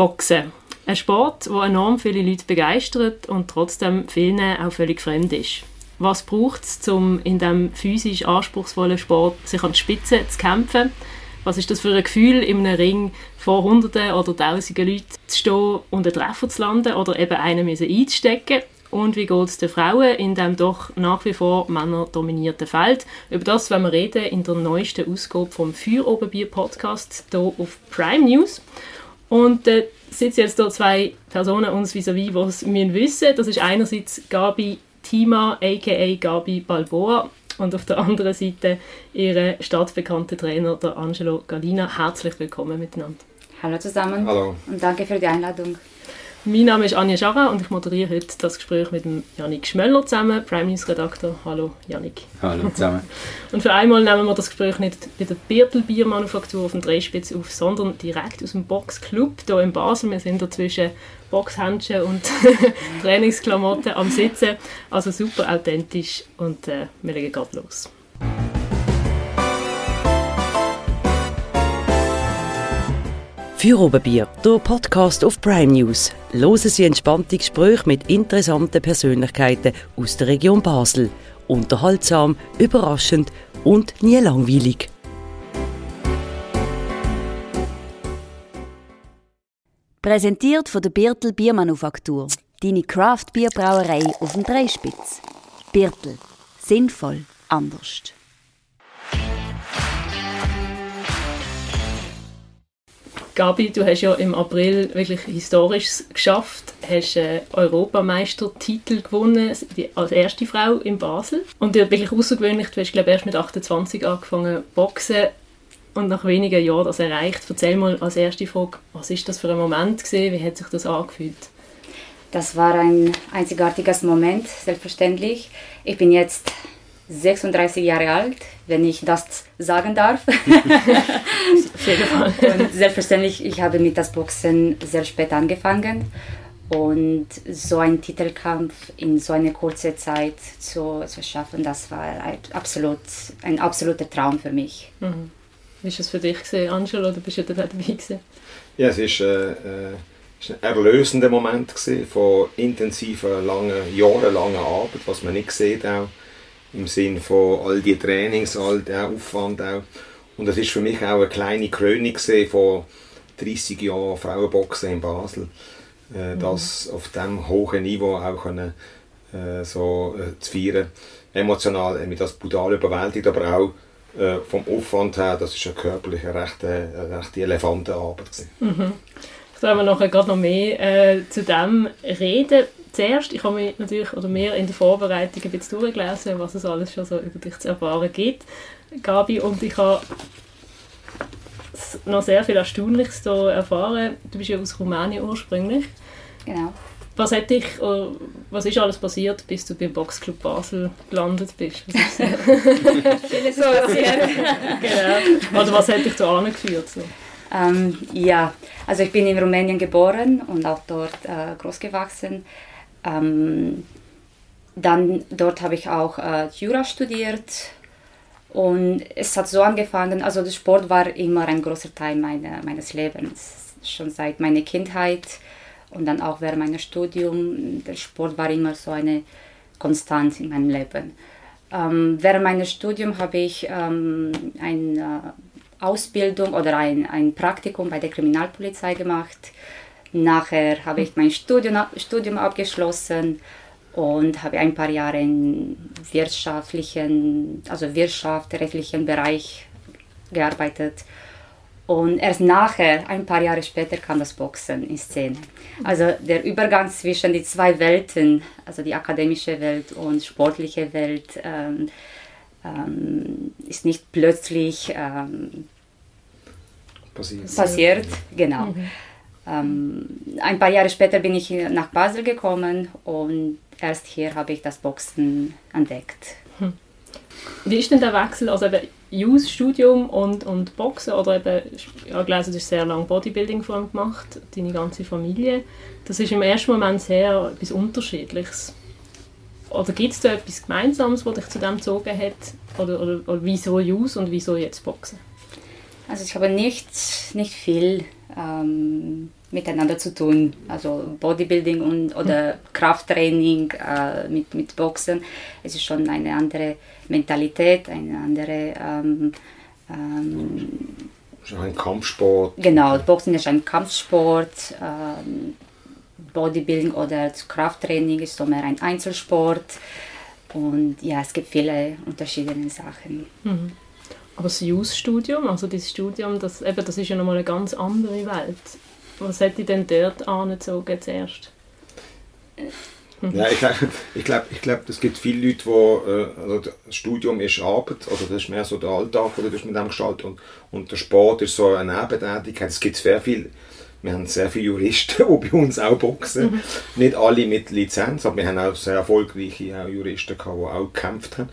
Boxen. Ein Sport, der enorm viele Leute begeistert und trotzdem vielen auch völlig fremd ist. Was braucht es, um in diesem physisch anspruchsvollen Sport sich an die Spitze zu kämpfen? Was ist das für ein Gefühl, in einem Ring vor Hunderten oder Tausenden Leuten zu stehen und einen Treffer zu landen oder eben einen einzustecken? Und wie geht es den Frauen in dem doch nach wie vor männerdominierten Feld? Über das werden wir reden in der neuesten Ausgabe vom Feuerobenbier-Podcast hier auf Prime News. Und äh, sitzen jetzt hier zwei Personen uns vis-à-vis, die es wissen müssen. Das ist einerseits Gabi Tima, a.k.a. Gabi Balboa, und auf der anderen Seite ihre stadtbekannte Trainer, der Angelo Galina. Herzlich willkommen miteinander. Hallo zusammen. Hallo. Und danke für die Einladung. Mein Name ist Anja Schara und ich moderiere heute das Gespräch mit dem Janik Schmöller zusammen, Prime News Redakteur. Hallo Janik. Hallo zusammen. und für einmal nehmen wir das Gespräch nicht bei der Birtel Biermanufaktur auf dem Dreispitz auf, sondern direkt aus dem Boxclub hier in Basel. Wir sind da zwischen Boxhändchen und Trainingsklamotten am Sitzen. Also super authentisch und äh, wir legen gerade los. Feuerobenbier, der Podcast auf Prime News. Hören Sie entspannte Gespräche mit interessanten Persönlichkeiten aus der Region Basel. Unterhaltsam, überraschend und nie langweilig. Präsentiert von der Birtel Biermanufaktur. Deine Craft-Bierbrauerei auf dem Dreispitz. Birtel. Sinnvoll. Anders. Gabi, du hast ja im April wirklich Historisches geschafft, hast einen Europameistertitel gewonnen, als erste Frau in Basel. Und ja, wirklich außergewöhnlich, du hast glaube erst mit 28 angefangen boxen und nach wenigen Jahren das erreicht. Erzähl mal als erste Frage, was ist das für ein Moment gewesen? Wie hat sich das angefühlt? Das war ein einzigartiges Moment, selbstverständlich. Ich bin jetzt 36 Jahre alt, wenn ich das sagen darf. und selbstverständlich, ich habe mit das Boxen sehr spät angefangen. Und so einen Titelkampf in so einer kurzen Zeit zu, zu schaffen, das war ein, absolut, ein absoluter Traum für mich. Mhm. Wie war es für dich, gewesen, Angelo, oder bist du dabei gewesen? Ja, es war äh, äh, ein erlösender Moment gewesen, von intensiver, langen, jahrelangen Arbeit, was man nicht sieht auch im Sinn von all die Trainings, all der Aufwand auch. Und das ist für mich auch eine kleine Krönung von 30 Jahren Frauenboxen in Basel. Äh, mhm. Das auf diesem hohen Niveau auch können, äh, so äh, zu feiern. Emotional mich das brutal überwältigt, aber auch äh, vom Aufwand her, das ist eine körperliche, recht, äh, recht Elefantenarbeit. Mhm. Ich glaube, wir nachher gerade noch mehr äh, zu dem reden zuerst, ich habe mich natürlich, oder mehr in der Vorbereitung ein bisschen durchgelesen, was es alles schon so über dich zu erfahren gibt, Gabi, und ich habe noch sehr viel Erstaunliches hier erfahren. Du bist ja aus Rumänien ursprünglich. Genau. Was, hat dich, was ist alles passiert, bis du beim Boxclub Basel gelandet bist? Vieles passiert. genau. Oder was hat dich da angeführt? So? Ähm, ja, also ich bin in Rumänien geboren und auch dort äh, groß gewachsen. Ähm, dann dort habe ich auch äh, Jura studiert und es hat so angefangen, also der Sport war immer ein großer Teil meine, meines Lebens, schon seit meiner Kindheit und dann auch während meines Studiums. Der Sport war immer so eine Konstanz in meinem Leben. Ähm, während meines Studiums habe ich ähm, eine Ausbildung oder ein, ein Praktikum bei der Kriminalpolizei gemacht Nachher habe ich mein Studium, Studium abgeschlossen und habe ein paar Jahre im wirtschaftlichen, also wirtschaftsrechtlichen Bereich gearbeitet. Und erst nachher, ein paar Jahre später, kam das Boxen in Szene. Also der Übergang zwischen die zwei Welten, also die akademische Welt und sportliche Welt, ähm, ähm, ist nicht plötzlich ähm, passiert. passiert. Genau. Mhm. Ähm, ein paar Jahre später bin ich nach Basel gekommen und erst hier habe ich das Boxen entdeckt. Hm. Wie ist denn der Wechsel, also eben Jus-Studium und, und Boxen oder eben, ich habe gelesen, du hast sehr lange Bodybuilding vor allem gemacht, deine ganze Familie. Das ist im ersten Moment sehr etwas Unterschiedliches. Oder gibt es da etwas Gemeinsames, was dich zu dem gezogen hat? Oder, oder, oder wieso Jus und wieso jetzt Boxen? Also ich habe nicht, nicht viel ähm, miteinander zu tun. Also Bodybuilding und, oder Krafttraining äh, mit, mit Boxen. Es ist schon eine andere Mentalität, eine andere... Ähm, ähm, ein Kampfsport. Genau, Boxen ist ein Kampfsport. Ähm, Bodybuilding oder Krafttraining ist so mehr ein Einzelsport. Und ja, es gibt viele unterschiedliche Sachen. Mhm. Aber das Jus-Studium, also das Studium, das, eben, das ist ja nochmal eine ganz andere Welt. Was hätte ich denn dort angezogen zuerst? Ja, ich glaube, ich glaub, ich glaub, es gibt viele Leute, die, äh, also das Studium ist Arbeit, also das ist mehr so der Alltag, oder das mit dem gestaltet und, und der Sport ist so eine Nebentätigkeit. Es gibt sehr viel, wir haben sehr viele Juristen, die bei uns auch boxen. Mhm. Nicht alle mit Lizenz, aber wir haben auch sehr erfolgreiche auch Juristen gehabt, die auch gekämpft haben.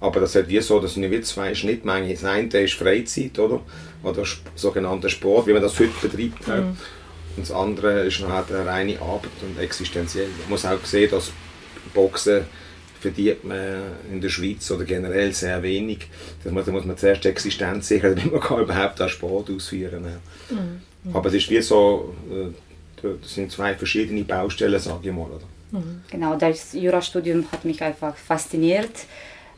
Aber das ist wie so, das sind wie zwei Schnittmengen. Das eine ist Freizeit, oder? Oder sogenannter Sport, wie man das heute betreibt. Mhm. Und das andere ist noch eine reine Arbeit und existenziell. Man muss auch sehen, dass Boxen verdient man in der Schweiz oder generell sehr wenig. Da muss, muss man zuerst die Existenz sichern, damit man kann überhaupt auch Sport ausführen kann. Mhm. Aber es ist wie so, äh, das sind zwei verschiedene Baustellen, sage ich mal. Oder? Mhm. Genau, das Jurastudium hat mich einfach fasziniert,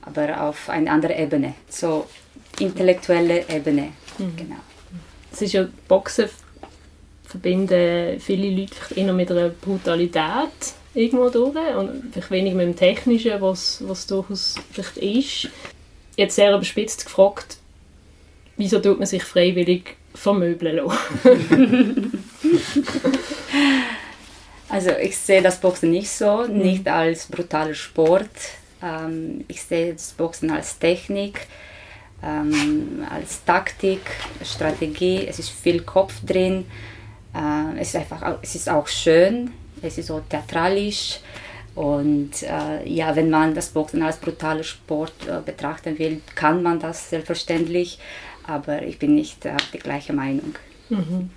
aber auf eine andere Ebene, so intellektuelle Ebene. Mhm. Genau. Es ist ja Boxen verbinden viele Leute vielleicht eher mit einer Brutalität irgendwo durch und vielleicht weniger mit dem Technischen, was, was durchaus vielleicht ist. Jetzt sehr überspitzt gefragt, wieso tut man sich freiwillig vermöbeln lassen? also ich sehe das Boxen nicht so, mhm. nicht als brutaler Sport. Ähm, ich sehe das Boxen als Technik, ähm, als Taktik, Strategie. Es ist viel Kopf drin. Äh, es, ist einfach, es ist auch schön, es ist so theatralisch. Und äh, ja, wenn man das Boxen als brutaler Sport äh, betrachten will, kann man das selbstverständlich. Aber ich bin nicht äh, die gleiche Meinung. Mhm.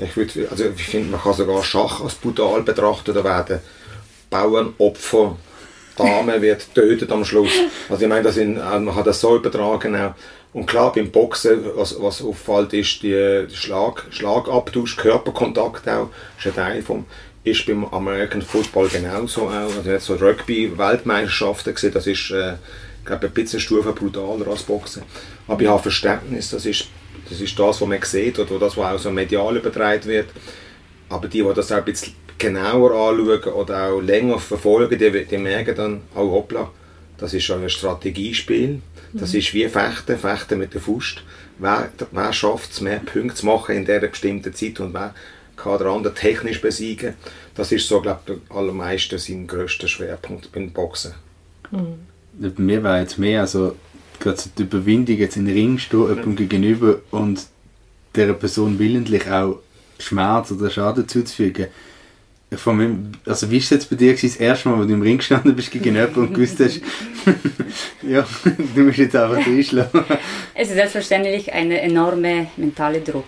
Ich, würd, also ich finde, man kann sogar Schach als brutal betrachten. Da werden Bauernopfer, Dame wird tötet am Schluss. Also ich meine, das in, äh, man kann das so übertragen auch. Und klar, beim Boxen, was, was auffällt, ist die Schlag, Schlagabtausch, Körperkontakt auch, ist ein Teil vom, ist beim American Football genauso auch. Also jetzt so Rugby-Weltmeisterschaften gesehen, das ist, äh, glaube ein bisschen Stufe brutaler als Boxen. Aber ich habe Verständnis, das ist, das ist das, was man sieht oder das, was auch so medial übertragen wird. Aber die, die das auch ein bisschen genauer anschauen oder auch länger verfolgen, die, die merken dann, oh hoppla, das ist schon ein Strategiespiel. Das ist wie Fechten, Fechten mit der Faust. Wer, wer schafft es, mehr Punkte zu machen in dieser bestimmten Zeit und wer kann der andere technisch besiegen? Das ist so, glaube ich, allermeisten sein grösster Schwerpunkt beim Boxen. Mhm. Bei mir war jetzt mehr, also gerade so die Überwindung, jetzt in den Ring stehen, jemandem gegenüber und dieser Person willentlich auch Schmerz oder Schaden zuzufügen von meinem, also wie war es jetzt bei dir gewesen, das erste Mal, wo du im Ring gestanden bist gegen jemanden und gewusst hast, ja, du musst jetzt einfach reinschlagen? Es ist selbstverständlich ein enormer mentaler Druck.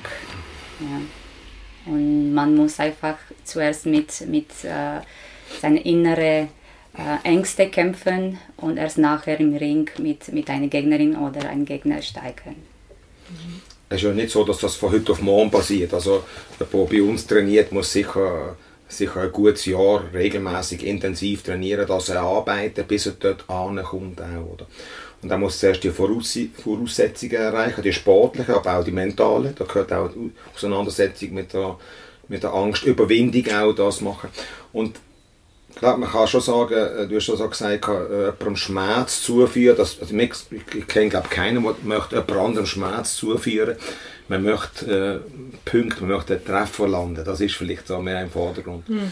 Ja. Und man muss einfach zuerst mit, mit äh, seinen inneren äh, Ängste kämpfen und erst nachher im Ring mit, mit einer Gegnerin oder einem Gegner steigen. Es ist ja nicht so, dass das von heute auf morgen passiert. Also, der, der bei uns trainiert, muss sicher sicher ein gutes Jahr regelmäßig intensiv trainieren, dass er arbeitet, bis er dort ankommt. Auch, oder? Und er muss zuerst die Voraussetzungen erreichen, die sportlichen, aber auch die mentalen. Da gehört auch die Auseinandersetzung mit der, mit der Angstüberwindung auch das machen. Und klar, man kann schon sagen, äh, du hast schon gesagt, äh, jemandem Schmerz zuführen. Das, also ich, ich kenne glaube keinen, der möchte jemand anderem Schmerz zuführen man möchte äh, Punkte, man möchte einen Treffer landen. Das ist vielleicht so mehr im Vordergrund. Mhm.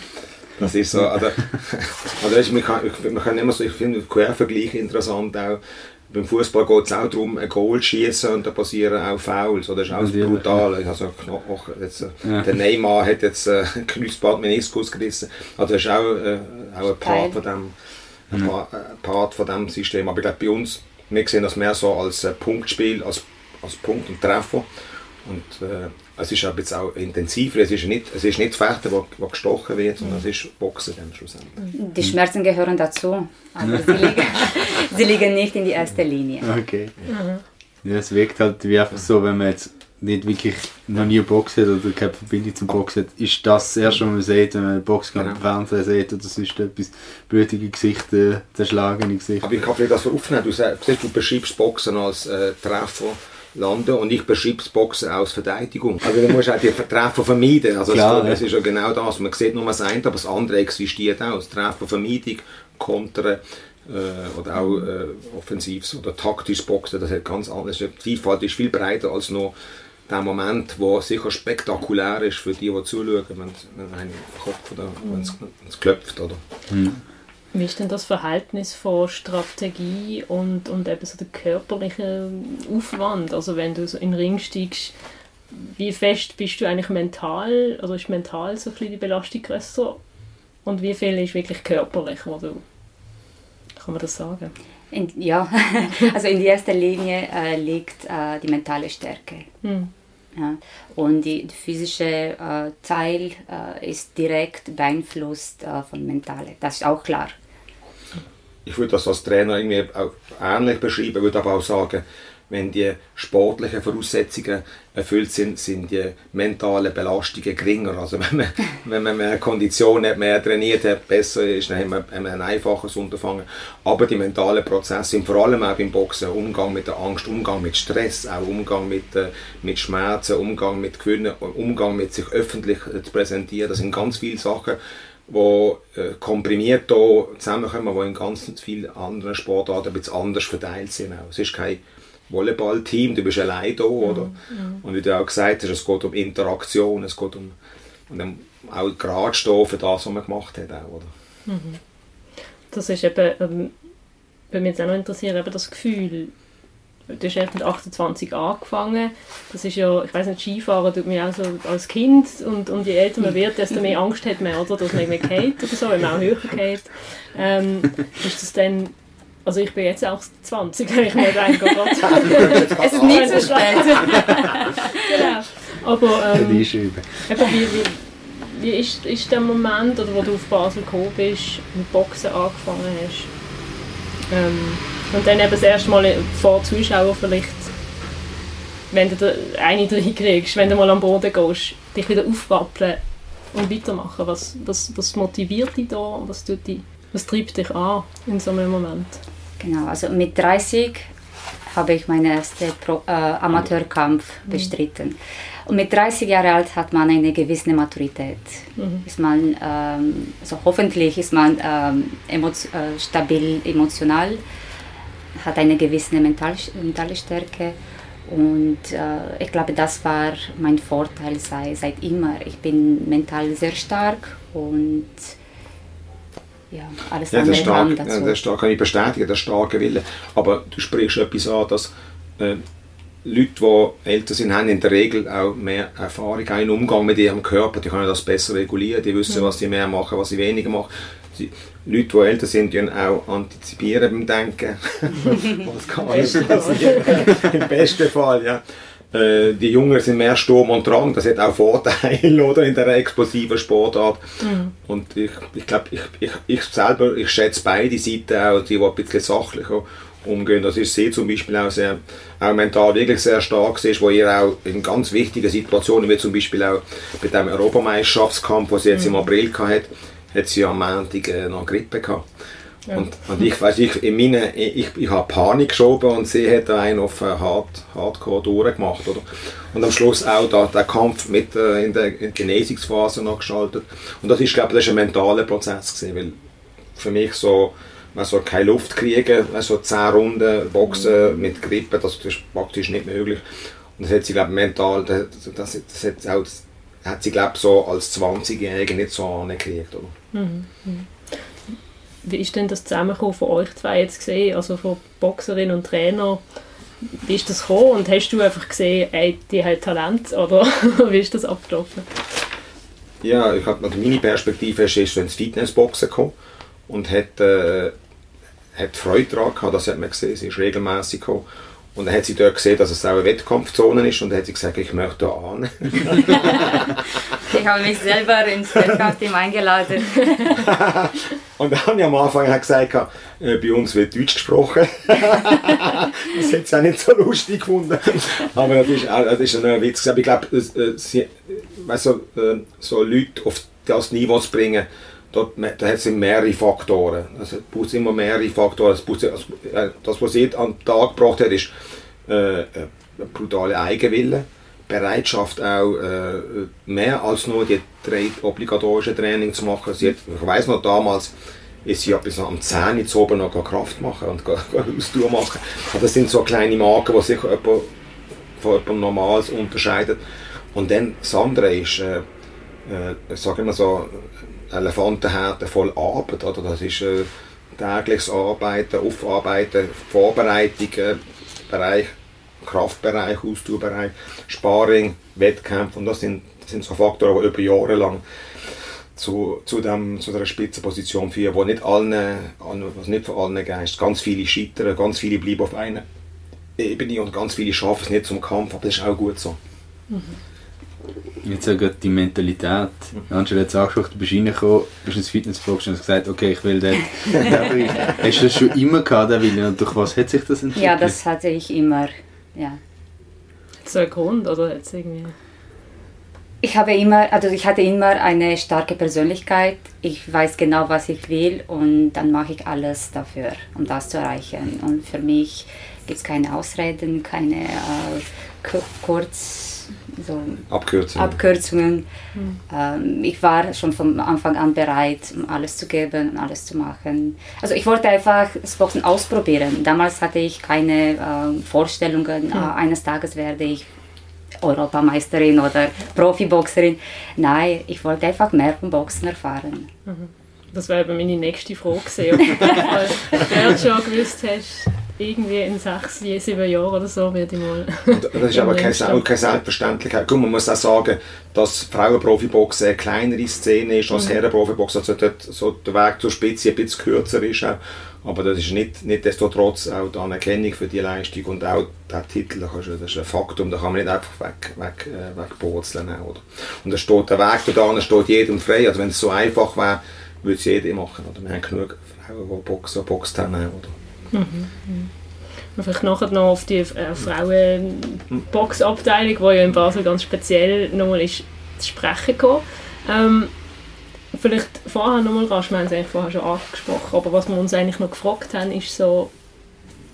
Das ist so, also, also man, kann, man kann immer so, ich finde den Quervergleich interessant auch. Beim Fußball geht es auch darum, ein Goal zu schießen und da passieren auch Fouls. Oder das ist auch ja, brutal. Ja. Also, jetzt, äh, ja. Der Neymar hat jetzt äh, Knüllsbad Meniskus gerissen. Also das ist auch, äh, auch ein Part von, dem, ein Part von dem System. Aber ich glaube, bei uns, wir sehen das mehr so als äh, Punktspiel, als, als Punkt und Treffer. Und äh, es ist aber jetzt auch intensiver, es ist nicht, es ist nicht Fechten, wo, wo gestochen wird, sondern es ist Boxen dann schlussendlich. Die Schmerzen gehören dazu, aber sie, liegen, sie liegen nicht in die erste Linie. Okay. Mhm. Ja, es wirkt halt wie einfach so, wenn man jetzt nicht wirklich noch nie Boxen hat oder keine Verbindung zum Boxen hat, ist das das erste, was man sieht, wenn man Boxen Genau. im Fernsehen sieht oder sonst etwas. Blutige Gesichter, zerschlagene Gesichter. Aber ich kann vielleicht das für aufnehmen. Du, sagst, du beschreibst Boxen als äh, Treffer landen und ich beschreibe das Boxen als Verteidigung. Also du musst auch die Treffer vermeiden. Also Klar, es, es ja. ist ja genau das. Man sieht nur das eine, aber das andere existiert auch. Das Treffervermeidung, Kontern äh, oder auch äh, offensives oder taktisches Boxen. Das hat ganz anders. Die Vielfalt ist viel breiter als nur der Moment, der sicher spektakulär ist für die, die zuschauen, wenn, wenn Kopf oder wenn es- klopft. Oder? Wie ist denn das Verhältnis von Strategie und, und eben so der körperliche Aufwand? Also wenn du so in den Ring steigst, wie fest bist du eigentlich mental, also ist mental so ein bisschen die Belastung grösser? Und wie viel ist wirklich körperlich, wo du, kann man das sagen? In, ja, also in erster Linie äh, liegt äh, die mentale Stärke. Hm. Ja. Und die, physische äh, Teil äh, ist direkt beeinflusst äh, von mentale. Das ist auch klar. ich würde das als Trainer irgendwie auch ähnlich beschreiben, würde aber auch sagen, wenn die sportlichen Voraussetzungen erfüllt sind, sind die mentalen Belastungen geringer. Also wenn man, wenn man mehr Kondition hat, mehr trainiert hat, besser ist, dann hat man, ein einfaches Unterfangen. Aber die mentalen Prozesse sind vor allem auch beim Boxen Umgang mit der Angst, Umgang mit Stress, auch Umgang mit, äh, mit Schmerzen, Umgang mit Gewinnen, Umgang mit sich öffentlich äh, zu präsentieren. Das sind ganz viele Sachen, wo äh, komprimiert hier zusammenkommen, die in ganz vielen anderen Sportarten ein bisschen anders verteilt sind. Auch. Es ist kein Volleyballteam, du bist allein da, oder? Und wie du auch gesagt hast, es geht um Interaktion, es geht um, um dann auch gerade stehen für das, was man gemacht hat, auch, oder? Das ist eben, ähm, würde mich jetzt auch noch interessieren, eben das Gefühl, du hast erst mit 28 angefangen, das ist ja, ich weiß nicht, Skifahren tut mir auch so als Kind und, und je älter man wird, desto mehr Angst hat man, oder, dass man irgendwie geht oder so, wenn man auch höher geht. Ähm, ist das dann, also ich bin jetzt auch 20, wenn ich mir denke, oh Gott. Es ist nicht so spät. genau. Aber ähm. Eben, wie, wie, wie ist, ist der Moment, oder wo du auf Basel gekommen bist, mit Boxen angefangen hast? Ähm, und dann eben das erste Mal vor Zuschauern vielleicht, wenn du da eine reinkriegst, wenn du mal am Boden gehst, dich wieder aufwappeln und weitermachen. Was, was, was motiviert dich da? Was, tut dich, was treibt dich an in so einem Moment? Genau, also mit 30 habe ich meinen ersten Pro, äh, Amateurkampf bestritten. Und mit 30 Jahren alt hat man eine gewisse Maturität. Ist man, ähm, also hoffentlich ist man ähm, emo äh, stabil emotional, hat eine gewisse mental, mentale Stärke. Und äh, ich glaube, das war mein Vorteil sei, seit immer. Ich bin mental sehr stark und ja, alles Ja, andere stark, dazu. ja, das stark kann ich bestätigen, der starke Wille. Aber du sprichst etwas an, dass äh, Leute, die älter sind, haben in der Regel auch mehr Erfahrung, auch im Umgang mit ihrem Körper. Die können das besser regulieren, die wissen, was sie mehr machen, was sie weniger machen. Sie, Leute, die älter sind, die auch antizipieren beim Denken. was kann alles passieren? Im besten Fall, ja. Äh, Die Jungen sind mehr Sturm und Drang, das hat auch Vorteile oder, in der explosiven Sportart. Und ich, ich glaube, ich, ich, ich selber, ich schätze beide Seiten auch, die, die ein bisschen sachlicher umgehen. Das ist sie zum Beispiel auch sehr, auch mental wirklich sehr stark ist, wo ihr auch in ganz wichtigen Situationen, wie zum Beispiel auch bei dem Europameisterschaftskampf, den sie jetzt im April hatte, hat sie am Montag äh, noch Grippe gehabt. Und, und ich weiß, ich, in meine, ich, ich, habe Panik geschoben und sie hat einen auf äh, hard, Hardcore durchgemacht. Oder? Und am Schluss auch da, der Kampf mit äh, in der Genesungsphase noch geschaltet. Und das ist, glaube ich, das ist ein mentaler Prozess gewesen, weil für mich so, also keine Luft kriegen, also 10 Runden Boxen mit Grippe, das ist praktisch nicht möglich. Und das hat sie, glaube ich, mental, das, das, das hat, auch, hat sie, glaube ich, so als 20-Jährige nicht so angekriegt. Oder? Wie ist denn das Zusammenkommen von euch zwei jetzt gesehen, also von Boxerin und Trainer? Wie ist das gekommen und hast du einfach gesehen, ey, die hat Talent oder wie ist das abgelaufen? Ja, ich hab, also meine Perspektive ist, ist so ins Fitnessboxen gekommen und hat, äh, hat Freude daran gehabt, das hat man gesehen, sie ist regelmäßig gekommen. Und dann hat sie dort gesehen, dass es auch eine Wettkampfzone ist und dann hat sie gesagt, ich möchte da an. Ich habe mich selber ins Wettkampfteam eingeladen. und dann habe ich am Anfang gesagt, äh, bei uns wird Deutsch gesprochen. das hätte sie auch nicht so lustig gefunden. Aber das ist, das ist ein Witz. Ich glaube, äh, weißt du, äh, so Leute auf das Niveau zu bringen, dort, da hat es mehrere Faktoren. Also, es braucht immer mehrere Faktoren. Also, äh, das was sie an den Tag gebracht hat, ist äh, brutale Eigenwille Bereitschaft auch äh, mehr als nur die drei obligatorischen Training zu machen. Sie hat, ich weiß noch damals, ist sie bis am 10 Uhr oben noch Kraft machen und Ausdauer machen. Also das sind so kleine Marken, die sich von jemandem Normales unterscheiden. Und dann das andere ist, äh, äh, sagen wir so, Elefantenhärte voll Arbeit. Oder? Das ist äh, tägliches Arbeiten, Aufarbeiten, Vorbereitung, äh, Bereich Kraftbereich, Ausdauerbereich, Sparring, Wettkämpfe und das sind, das sind so Faktoren, die über Jahre lang zu, zu, dem, zu dieser Spitzenposition führen, wo nicht allen, was nicht von allen Geist, ganz viele scheitern, ganz viele bleiben auf einer Ebene und ganz viele schaffen es nicht zum Kampf, aber das ist auch gut so. Mhm. Jetzt auch gerade die Mentalität. Mhm. Angela hat es angesprochen, du bist reingekommen, bist ins Fitnessbox und hast gesagt, okay, ich will dort. Hast du das schon immer gehabt, der Wille? Und durch was hat sich das entwickelt? Ja, das hatte ich immer ja. Es einen Grund oder jetzt irgendwie? Ich habe immer, also ich hatte immer eine starke Persönlichkeit. Ich weiß genau, was ich will und dann mache ich alles dafür, um das zu erreichen. Und für mich gibt es keine Ausreden, keine äh, kurz so Abkürzungen. Abkürzungen. Mhm. Ähm, ich war schon von Anfang an bereit, alles zu geben und alles zu machen. Also ich wollte einfach das Boxen ausprobieren. Damals hatte ich keine äh, Vorstellungen, mhm. äh, eines Tages werde ich Europameisterin oder Profiboxerin. Nein, ich wollte einfach mehr vom Boxen erfahren. Mhm. Das wäre meine nächste Frage gewesen, ob du schon gewusst hast, irgendwie in sechs, sieben Jahren oder so werde ich mal. das ist aber keine, keine Selbstverständlichkeit. Guck, man muss auch sagen, dass Frauenprofiboxen eine kleinere Szene ist als mhm. Herrenprofiboxen, also dort, so der Weg zur Spitze ein bisschen kürzer ist. Auch. Aber das ist nicht, nicht desto trotz auch die Anerkennung für die Leistung und auch der Titel, das ist ein Faktum, da kann man nicht einfach weg, weg, äh, wegpurzeln. Oder? Und da steht der Weg da steht jedem frei. Also wenn es so einfach wäre, würde es jeder machen. Oder? Wir haben genug Frauen, die Boxen, Boxen haben. Oder? Mhm. Mhm. Vielleicht nachher noch auf die äh, Frauen-Boxabteilung, die ja in Basel ganz speziell nochmal ist, zu sprechen. Ähm, vielleicht vorher nochmal rasch, wir haben es eigentlich vorher schon angesprochen, aber was wir uns eigentlich noch gefragt haben, ist so,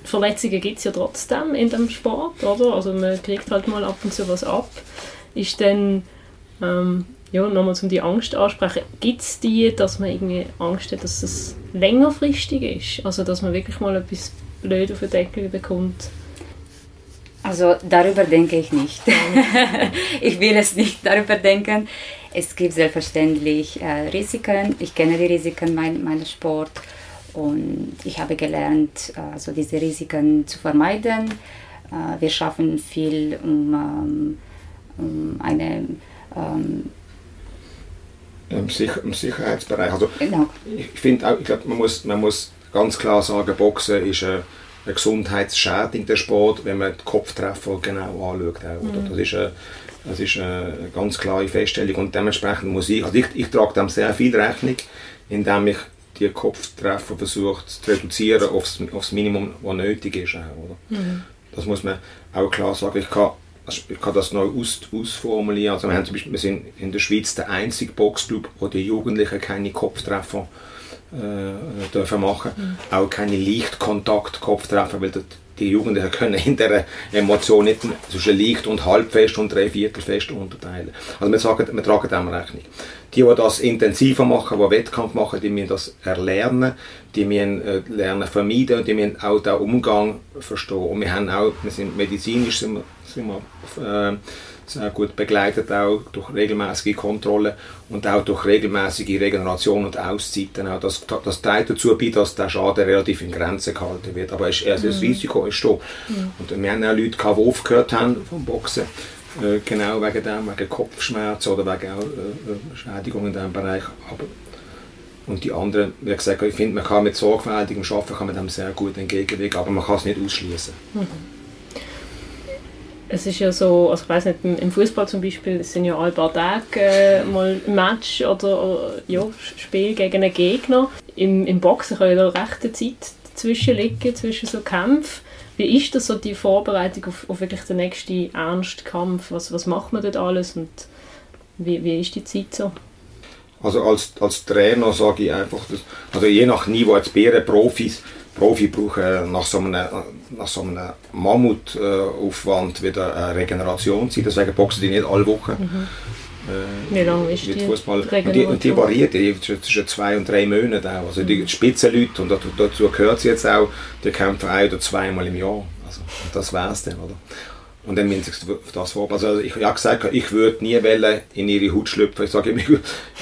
Verletzungen gibt es ja trotzdem in dem Sport, oder? Also man kriegt halt mal ab und zu was ab. Ist dann, ähm, ja, nochmal um die Angst ansprechen, gibt es die, dass man irgendwie Angst hat, dass es längerfristig ist? Also dass man wirklich mal etwas blöd auf den Deckel bekommt? Also darüber denke ich nicht. ich will es nicht darüber denken. Es gibt selbstverständlich äh, Risiken. Ich kenne die Risiken mein, meines Sport und ich habe gelernt, also diese Risiken zu vermeiden. Äh, wir schaffen viel, um, ähm, um eine ähm, im, Sicher im Sicherheitsbereich. Also, genau. Ich finde auch, ich glaube, man muss, man muss ganz klar sagen, Boxen ist ein, ein gesundheitsschädigender Sport, wenn man die Kopftreffer genau anschaut. Auch, mhm. Das ist eine, das ist eine ganz klare Feststellung und dementsprechend muss ich, also ich, ich trage dem sehr viel Rechnung, indem ich die Kopftreffer versuche zu reduzieren aufs, aufs Minimum, was nötig ist. Auch, oder? Mhm. Das muss man auch klar sagen. Ich kann also ich kann das noch aus, ausformulieren. Also wir, haben zum Beispiel, wir sind in der Schweiz der einzige Boxclub, wo die Jugendlichen keine Kopftreffer äh, dürfen machen. Mhm. Auch keine Lichtkontakt-Kopftreffer, weil die Jugendlichen können in dieser Emotion nicht zwischen leicht und halbfest und dreiviertelfest unterteilen. Also wir, sagen, wir tragen dem Rechnung. Die, die das intensiver machen, die Wettkampf machen, die müssen das erlernen, die müssen äh, lernen vermeiden, die müssen auch den Umgang verstehen. Und wir haben auch, wir sind medizinisch sind wir sind wir äh, sehr gut begleitet, auch durch regelmäßige Kontrollen und auch durch regelmäßige Regeneration und Auszeiten. Auch das, das trägt dazu bei, dass der Schaden relativ in Grenzen gehalten wird. Aber es, also das mhm. Risiko ist da. Mhm. Und wir haben auch Leute, gehabt, die aufgehört haben vom Boxen, äh, genau wegen dem, wegen Kopfschmerzen oder wegen auch äh, äh Schädigungen in diesem Bereich. Aber und die anderen, wie gesagt, ich finde, man kann mit sorgfältigem Arbeiten kann man dem sehr gut entgegenwirken, aber man kann es nicht ausschließen. Mhm es ist ja so, also ich weiß nicht, im Fußball zum Beispiel, sind ja alle paar Tage äh, mal ein Match oder, oder ja, Spiel gegen einen Gegner. Im, im Boxen kann ja da rechte Zeit dazwischen liegen, zwischen so Kämpfen. Wie ist das so die Vorbereitung auf, auf wirklich den nächsten ernsten Kampf? Was, was macht man dort alles und wie, wie ist die Zeit so? Also als, als Trainer sage ich einfach, dass, also je nach Niveau als Bären Profis, Profi brauchen nach so einem, nach so einem Mammutaufwand wieder eine Regenerationszeit, deswegen boxen die nicht alle Wochen. Mhm. Äh, Wie lange ist die Fußball. Und die, und die variiert zwischen zwei und drei Monaten auch. Also die Spitzenleute, und dazu gehört sie jetzt auch, die kämpfen ein oder zweimal im Jahr. Also, das wäre es dann, oder? Und dann müssen sie sich auf das vorbereiten. Also ich habe gesagt, ich würde nie in ihre Haut schlüpfen. Ich sage immer,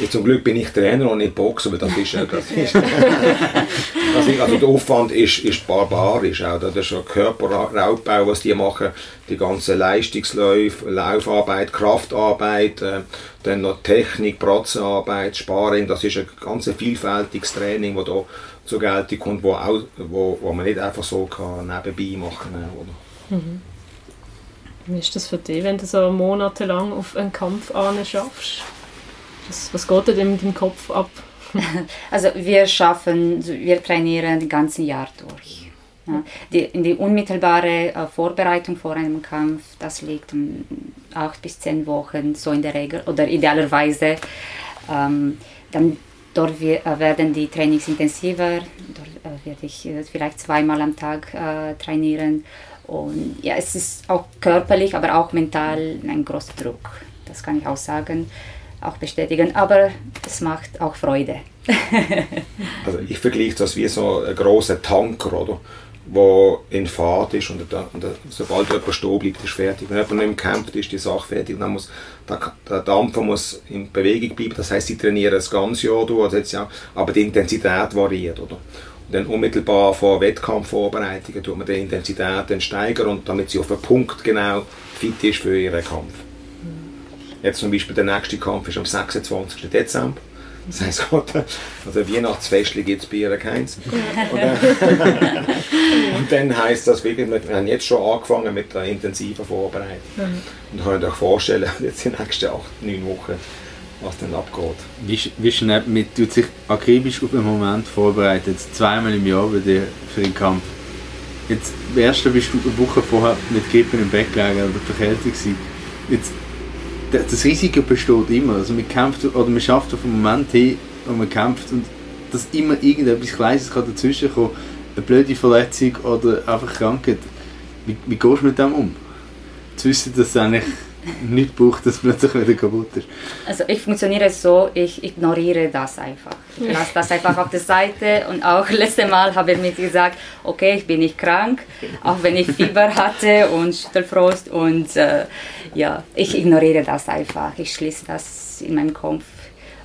zum Glück bin ich Trainer und nicht Boxer, aber das ist, das ist, das ist also der Aufwand ist, ist barbarisch. Auch. Das ist ein Körperraubbau, was die machen. Die ganze Leistungsläufe, Laufarbeit, Kraftarbeit, äh, dann noch Technik, Pratzenarbeit, Sparring. Das ist ein ganz vielfältiges Training, das da zur Geltung kommt, wo, auch, wo, wo man nicht einfach so kann nebenbei machen kann. Oder? Mhm. Wie ist das für dich, wenn du so monatelang auf einen Kampf schaffst? Was, was geht denn in deinem Kopf ab? Also wir schaffen, wir trainieren das ganze Jahr durch. Ja, die, die unmittelbare äh, Vorbereitung vor einem Kampf, das liegt um acht bis zehn Wochen, so in der Regel, oder idealerweise. Ähm, dann dort wir, äh, werden die Trainings intensiver, dort äh, werde ich äh, vielleicht zweimal am Tag äh, trainieren und ja, es ist auch körperlich, aber auch mental ein großer Druck. Das kann ich auch sagen, auch bestätigen. Aber es macht auch Freude. also ich vergleiche das wie so ein großer Tanker, oder? wo in Fahrt ist und, da, und da, sobald jemand stehen bleibt, ist fertig. Wenn jemand nicht mehr kämpft, ist die Sache fertig. Dann muss, der, der Dampfer muss in Bewegung bleiben. Das heißt, sie trainieren das ganze Jahr durch, also jetzt ja, aber die Intensität variiert. Oder? Dann unmittelbar vor Wettkampfvorbereitungen tut man die Intensität dann steigern und damit sie auf den Punkt genau fit ist für ihren Kampf. Jetzt zum Beispiel der nächste Kampf ist am 26. Dezember. Das heisst, also Weihnachtsfest gibt es bei ihr keins. Und, äh, und dann heisst das wirklich, wir haben jetzt schon angefangen mit der intensiven Vorbereitung. Und könnt euch vorstellen, jetzt die nächsten 8, 9 Wochen was dann abgeht. Wie, wie schnell mit, tut sich akribisch auf den Moment vorbereitet, zweimal im Jahr bei dir für den Kampf. Jetzt, am ersten bist du eine Woche vorher mit Grippe im Bett gelegen oder verkältet. Jetzt, das Risiko besteht immer. Also man kämpft, oder man schafft auf einen Moment hin, wo man kämpft und dass immer irgendetwas Kleines kann dazwischen kommen, eine blöde Verletzung oder einfach Krankheit. Wie, wie gehst du mit dem um? Zu wissen, dass eigentlich nicht braucht, dass plötzlich wieder kaputt ist. Also ich funktioniere so, ich ignoriere das einfach. Ich lasse das einfach auf der Seite und auch letztes Mal habe ich mir gesagt, okay, ich bin nicht krank, auch wenn ich Fieber hatte und Schüttelfrost und äh, ja, ich ignoriere das einfach. Ich schließe das in meinem Kopf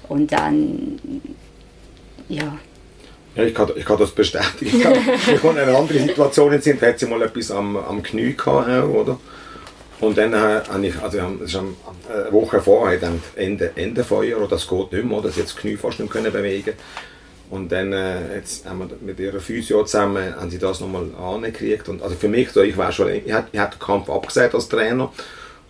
und dann, ja, ja, ich kann, ich kann das bestätigen. Ich kann, ich kann eine andere Situation sind, hat sie mal etwas am, am Knie gehabt, oder? Und dann äh, habe ich, also das ist eine Woche vorher, dann Ende, Ende Feuer, oder das geht nicht mehr, dass ich jetzt das Knie fast nicht mehr bewegen Und dann äh, jetzt haben wir mit ihrer Physio zusammen haben sie das nochmal angekriegt. Und also für mich, so, ich war schon, ich hatte den Kampf abgesagt als Trainer.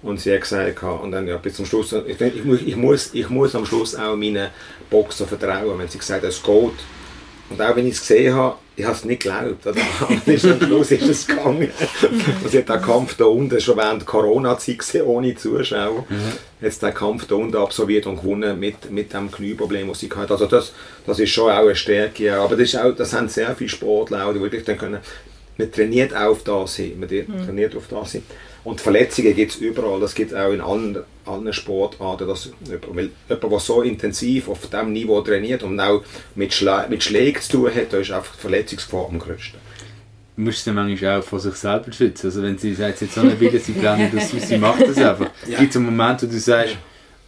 Und sie hat gesagt, und dann ja, bis zum Schluss, ich, ich, ich, muss, ich muss am Schluss auch meinen Boxer vertrauen, wenn sie gesagt hat, es geht. Und auch wenn ich es gesehen habe, ich habe es nicht geglaubt. Oder? am Schluss ist es gegangen. Und sie hat den Kampf da unten schon während Corona-Zeit gesehen, ohne Zuschauer. Mhm. Jetzt den Kampf da unten absolviert und gewonnen mit, mit dem Knieproblem, das sie hatte. Also das, das ist schon auch eine Stärke. Aber das, ist auch, das haben sehr viele Sportler, die wirklich dann können, man trainiert auf das hin. Man mhm. trainiert auf das hin. Und Verletzungen gibt es überall, das gibt es auch in allen, allen Sportarten. Dass weil jemand, der so intensiv auf diesem Niveau trainiert und auch mit, Schla mit Schlägen zu tun hat, da ist einfach die Verletzungsgefahr am größten. Du musst sie manchmal auch vor sich selber schützen. Also wenn sie sagt, jetzt so eine Wille, sie planen das, sie macht das einfach. Es ja. gibt einen Moment, wo du sagst,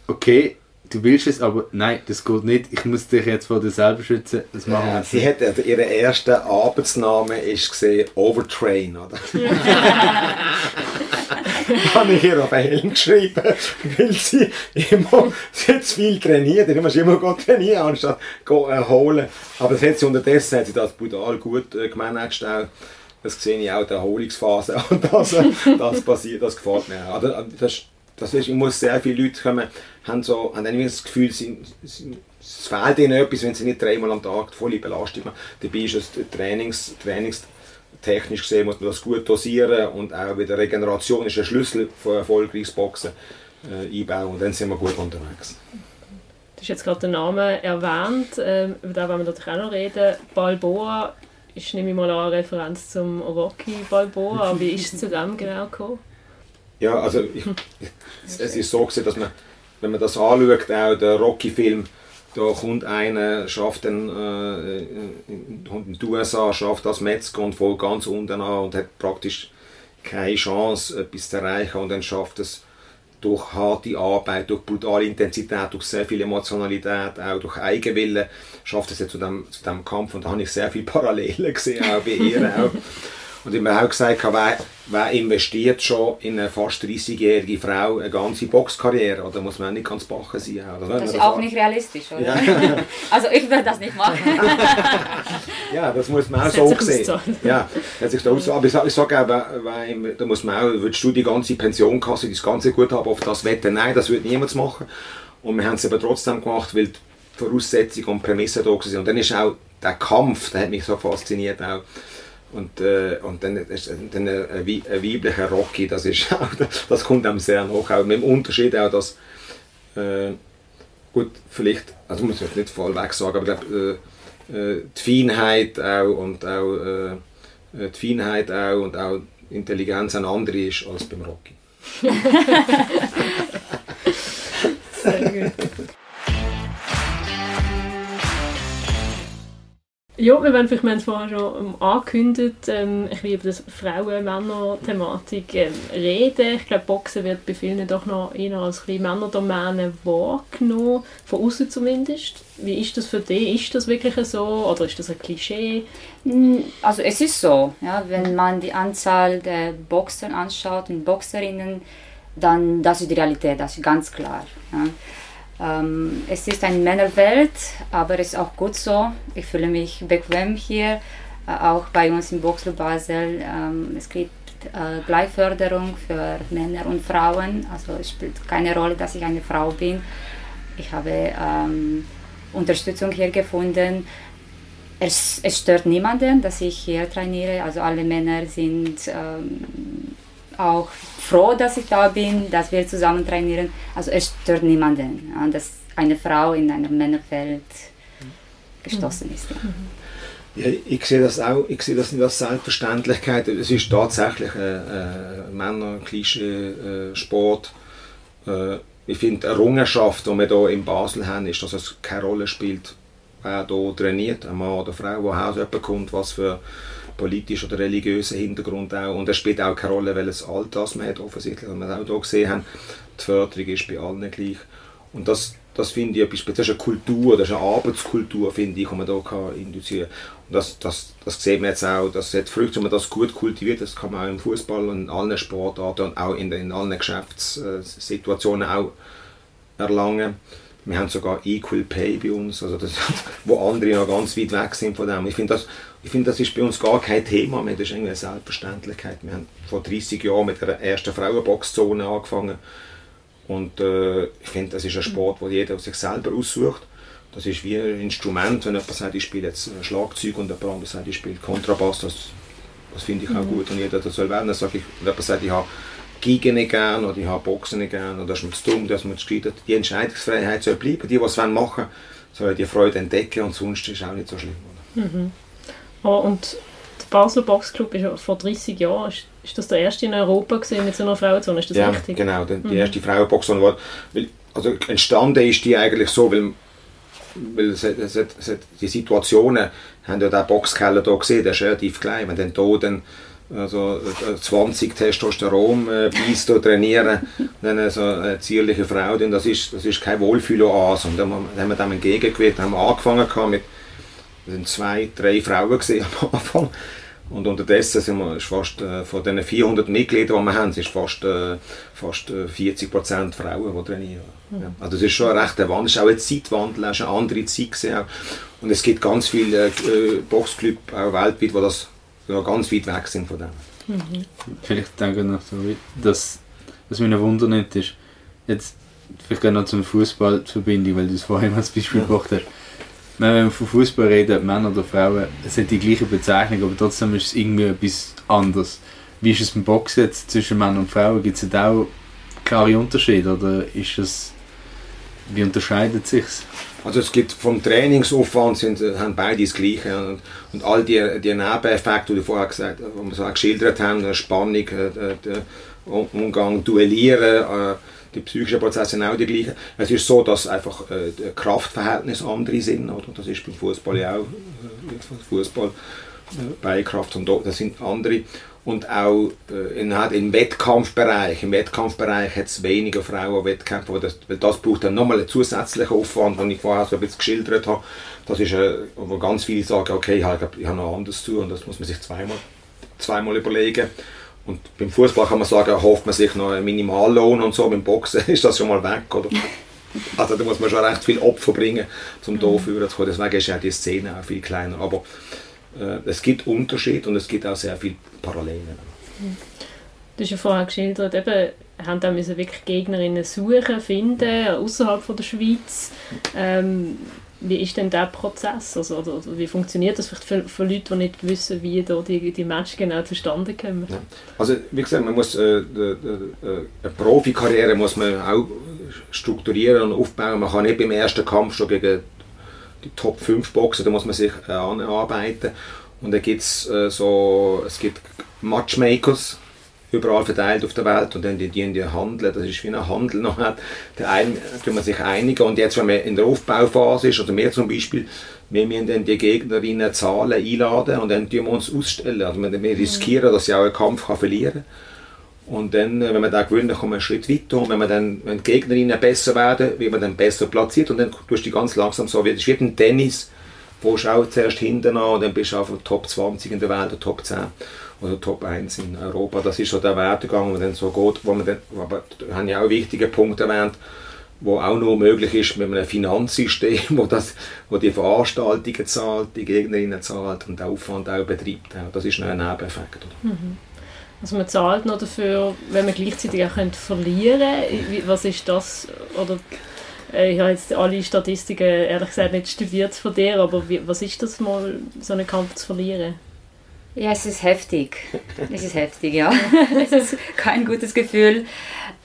okay, du willst es, aber nein, das geht nicht. Ich muss dich jetzt vor dir selber schützen. Das machen wir Sie hat also ihren ersten Arbeitsname ist gesehen Overtrain, oder? habe ich ihr auf einen Helm geschrieben, weil sie immer sie hat zu viel trainiert. Dann musst immer trainieren, anstatt zu erholen. Aber das hat sie unterdessen hat sie das brutal gut äh, gemanagt. Auch das sehe ich auch in der Erholungsphase und das, das passiert, das gefällt mir auch. Also, das, das ist, ich muss sehr viele Leute kommen, haben, so, haben irgendwie das Gefühl, sie, sie, es fehlt ihnen etwas, wenn sie nicht dreimal am Tag volle Belastung machen. Dabei ist es Trainings, Trainings technisch gesehen muss man das gut dosieren und auch wieder Regeneration ist ein Schlüssel für erfolgreiches Boxen äh, einbauen und dann sind wir gut unterwegs. Du hast jetzt gerade den Namen erwähnt, ähm, über den wollen wir natürlich auch noch reden. Balboa ist, nehme ich mal an, eine Referenz zum Rocky Balboa. Wie ist es zu dem genau gekommen? Ja, also ich, es ist so gewesen, dass man, wenn man das anschaut, auch der Rocky-Film, da kommt einer, schafft dann äh, in den USA, schafft das Metzger und fällt ganz unten an und hat praktisch keine Chance, etwas zu erreichen und dann schafft es durch harte Arbeit, durch brutale Intensität, durch sehr viel Emotionalität, auch durch Eigenwillen, schafft es jetzt zu dem, zu dem Kampf und da habe ich sehr viele Parallelen gesehen, auch bei ihr. auch. Und ich habe auch gesagt, wer, wer investiert schon in eine fast 30-jährige Frau eine ganze Boxkarriere? Oder muss man nicht ganz bachen sein? Oder? Das, das ist auch nicht realistisch, oder? Ja. also ich würde das nicht machen. ja, das muss man auch das so sehen. Ja, das sich so. Aber ich sage, ich sage auch, da muss man auch, würdest du die ganze Pensionkasse, das ganze Guthaben auf das wetten? Nein, das würde niemand machen. Und wir haben es aber trotzdem gemacht, weil die Voraussetzungen und Prämissen da waren. Und dann ist auch der Kampf, der hat mich so fasziniert auch und, äh, und dann, dann ein, weiblicher Rocky, das, ist auch, das kommt einem sehr nach. Auch mit dem Unterschied auch, dass, äh, gut, vielleicht, also muss ich nicht voll weg sagen, aber äh, äh, die Feinheit auch und auch äh, die Feinheit auch und auch Intelligenz eine andere ist als beim Rocky. sehr gut. Ja, wir, wollen vielleicht, haben es vorher schon angekündigt, ähm, ich will über das Frauen-Männer-Thematik ähm, reden. Ich glaube, Boxen wird bei vielen doch noch eher als ein Männerdomäne wahrgenommen, von außen zumindest. Wie ist das für dich? Ist das wirklich so oder ist das ein Klischee? Hm, also es ist so, ja, wenn man die Anzahl der Boxer anschaut und Boxerinnen, dann das ist die Realität, das ist ganz klar. Ja. Ähm, es ist eine Männerwelt, aber es ist auch gut so. Ich fühle mich bequem hier, äh, auch bei uns im Boxclub Basel. Ähm, es gibt äh, Gleichförderung für Männer und Frauen. Also es spielt keine Rolle, dass ich eine Frau bin. Ich habe ähm, Unterstützung hier gefunden. Es, es, stört niemanden, dass ich hier trainiere. Also alle Männer sind ähm, auch froh, dass ich da bin, dass wir zusammen trainieren. Also es stört niemanden, dass eine Frau in einem Männerfeld gestoßen ist. Ja. Ich sehe das auch, ich sehe das nicht als Selbstverständlichkeit. Es ist tatsächlich ein, ein Männer-Klischee-Sport. Äh, ich finde, eine Errungenschaft, die wir hier in Basel haben, ist, dass es keine Rolle spielt, wer hier trainiert, ein Mann oder Frau, woher jemand kommt, was für politisch oder religiösen Hintergrund auch. Und es spielt auch keine Rolle, welches Alter man hat, offensichtlich. Und wir auch hier gesehen haben, die Förderung ist bei allen gleich. Und das, das finde ich etwas, das ist eine Kultur, das ist eine Arbeitskultur, finde ich, die man hier kann induzieren kann. Und das, das, das sieht man jetzt auch, das hat Früchte, wenn man das gut kultiviert, das kann man auch im Fußball und in allen Sportarten und auch in, in allen Geschäftssituationen auch erlangen. Wir haben sogar Equal Pay bei uns, also das, wo andere noch ganz weit weg sind von dem. Ich finde, das, ich finde, das ist bei uns gar kein Thema mehr, das ist irgendwie eine Selbstverständlichkeit. Wir haben vor 30 Jahren mit der ersten Frauenboxzone angefangen und äh, ich finde, das ist ein Sport, wo jeder sich selber aussucht. Das ist wie ein Instrument, wenn jemand sagt, ich spiele jetzt Schlagzeug und jemand anderes sagt, ich spiele Kontrabass, das, das finde ich auch mhm. gut und jeder das soll werden. Dann sage ich, wenn jemand sagt, ich habe Gigen nicht gern oder ich habe Boxen nicht gern oder das ist mir zu dumm, das ist mir zu gescheitert. Die Entscheidungsfreiheit soll bleiben. Die, die es machen wollen, sollen die Freude entdecken und sonst ist es auch nicht so schlimm. Mhm. Oh, und der Basel Boxclub ist vor 30 Jahren, ist, ist das der erste in Europa gewesen mit so einer Frauenzone, ist das ja, richtig? genau, die, die erste mhm. Frauenboxzone war, weil, also entstanden ist die eigentlich so, weil, weil es, es, es, die Situationen, haben ja den Boxkeller hier gesehen, der ist relativ klein, wenn dann hier dann also 20 äh, Testosteron äh, bis trainieren, dann so eine zierliche Frau, denn das ist, das ist kein Wohlfühloase. Und dann haben wir dem entgegengewirkt, haben wir angefangen mit sind zwei, drei Frauen gesehen am Anfang. Und unterdessen sind wir fast äh, von den 400 Mitgliedern, die wir haben, sind fast, äh, fast 40 äh, Prozent Frauen, die trainieren. Mhm. Ja. Also das ist schon ein rechter Wandel, es ist auch ein Zeitwandel, es ist eine andere Zeit gewesen. Und es gibt ganz viele äh, Boxclubs auch weltweit, die das noch ganz weit weg sind von dem. Mhm. Vielleicht denke ich noch so, dass, was mich noch wundert ist, jetzt vielleicht noch zum Fußball Verbindung, weil du es vorhin als Beispiel ja. gebracht hast. Wenn wir von Fußball reden, Männer oder Frauen, es hat die gleiche Bezeichnung, aber trotzdem ist es irgendwie etwas anderes. Wie ist es beim Boxen jetzt zwischen Männern und Frauen? Gibt es da auch klare Unterschiede oder ist es, wie unterscheidet sich Also es gibt vom Trainingsaufwand sind, äh, haben beide das Gleiche und, und all die, die Nebeneffekte, die vorher gesagt, wir so geschildert haben, Spannung, äh, der Umgang, Duellieren, äh, die psychischen Prozesse sind auch die gleichen. Es ist so, dass einfach äh, die Kraftverhältnisse andere sind, oder? Das ist beim Fußball ja auch, äh, Fußball, äh, Beinkraft und das sind andere. Und auch äh, in, im Wettkampfbereich, im Wettkampfbereich hat es weniger Frauen Wettkämpfe, das, weil das braucht dann nochmal einen zusätzlichen Aufwand, den ich vorher so ein bisschen geschildert habe. Das ist, äh, wo ganz viele sagen, okay, ich habe, ich habe noch anders zu und das muss man sich zweimal, zweimal überlegen. Und beim Fußball kann man sagen, hofft man sich noch einen Minimallohn und so, beim Boxen ist das schon mal weg, oder? Also da muss man schon recht viel Opfer bringen, um da führen zu kommen. Deswegen ist ja die Szene auch viel kleiner. Aber äh, es gibt Unterschiede und es gibt auch sehr viele Parallelen. Du hast ja vorher geschildert, eben, haben da müssen wirklich Gegnerinnen suchen, finden, außerhalb der Schweiz. Ähm, wie ist denn der Prozess? Also, oder, oder wie funktioniert das für, für Leute, die nicht wissen, wie da die, die Matches genau zustande kommen? Ja. Also wie gesagt, man muss, äh, de, de, eine Profikarriere muss man auch strukturieren und aufbauen. Man kann nicht beim ersten Kampf schon gegen die Top 5 boxen, da muss man sich äh, anarbeiten. Und dann gibt es äh, so, es gibt Matchmakers, überall verteilt auf der Welt und dann die, die, die handeln, das ist wie ein Handel noch hat. Der einen tut man sich einigen und jetzt, wenn man in der Aufbauphase ist, oder mehr zum Beispiel, wir müssen dann die Gegnerinnen Zahlen einladen und dann tun wir uns ausstellen. Also wir, wir riskieren, dass sie auch einen Kampf kann verlieren kann. Und dann, wenn man da gewinnt, dann kommt man einen Schritt weiter. Und wenn, man dann, wenn die Gegnerinnen besser werden, wird man dann besser platziert. Und dann tust du ganz langsam so, ist wie ein Tennis, wo du auch zuerst hinten an und dann bist du auf der Top 20 in der Welt oder Top 10 oder Top 1 in Europa. Das ist so der Werdegang, der dann so geht. Wo man dann, aber da haben ja auch wichtige Punkte erwähnt, wo auch nur möglich ist mit einem Finanzsystem, wo, das, wo die Veranstaltungen zahlt, die Gegnerinnen zahlt und den Aufwand auch betreibt. Das ist ein Nebeneffekt. Mhm. Also man zahlt noch dafür, wenn man gleichzeitig auch verlieren könnte. Was ist das? Oder äh, ich habe jetzt alle Statistiken ehrlich gesagt nicht studiert von dir, aber wie, was ist das mal, so einen Kampf zu verlieren? Ja, es ist heftig. Es ist heftig, ja. es ist kein gutes Gefühl.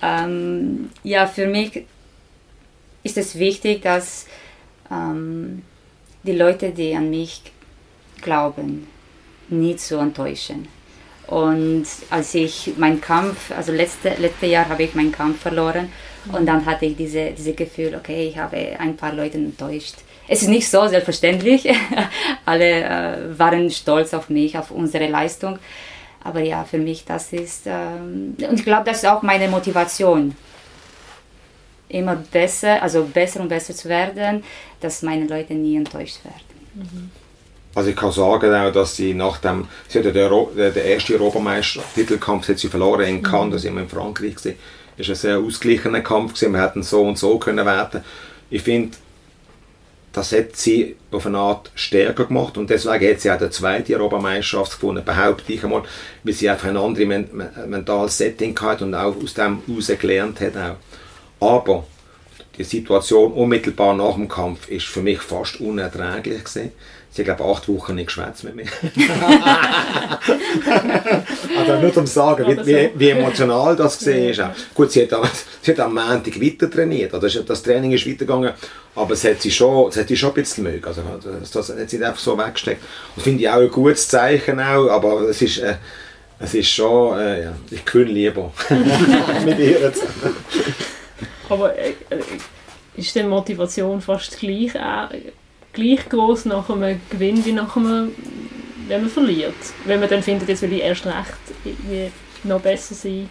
Ähm, ja, für mich ist es wichtig, dass ähm, die Leute, die an mich glauben, nicht zu enttäuschen. Und als ich meinen Kampf, also letzte, letzte Jahr habe ich meinen Kampf verloren und dann hatte ich diese, diese Gefühl, okay, ich habe ein paar Leute enttäuscht. Es ist nicht so selbstverständlich. Alle äh, waren stolz auf mich, auf unsere Leistung. Aber ja, für mich das ist, ähm, und ich glaube, das ist auch meine Motivation. Immer besser, also besser und besser zu werden, dass meine Leute nie enttäuscht werden. Mhm. Also ich kann sagen dass sie nach dem, sie hat ja den, den ersten Europameister-Titelkampf verloren in Cannes, mhm. das immer in Frankreich gesehen. Es war ein sehr ausgeglichener Kampf gewesen. Wir hätten so und so können werden. Ich finde, das hat sie auf eine Art stärker gemacht und deswegen hat sie auch die zweite Europameisterschaft gewonnen, behaupte ich einmal, weil sie einfach ein anderes mentales Setting hatte und auch aus dem heraus gelernt hat auch. Aber die Situation unmittelbar nach dem Kampf ist für mich fast unerträglich gewesen. Sie hat, glaube acht Wochen nicht geschwätzt mit mir. also nur um zu sagen, wie, wie, wie, emotional das gesehen ist. Gut, sie hat, am, sie hat am Montag weiter trainiert. Also das Training ist weitergegangen. Aber es hat sie schon, es hat sie schon ein bisschen mögen. Also das, das hat sie nicht einfach so weggesteckt. Und finde ich auch ein gutes Zeichen auch. Aber es ist, äh, es ist schon, äh, ja, ich gewinne lieber mit ihr zusammen. Aber äh, äh, ist die Motivation fast gleich? Äh, gleich groß nach einem Gewinn wie nach einem, wenn man verliert. Wenn man dann findet, jetzt will ich erst recht noch besser sein.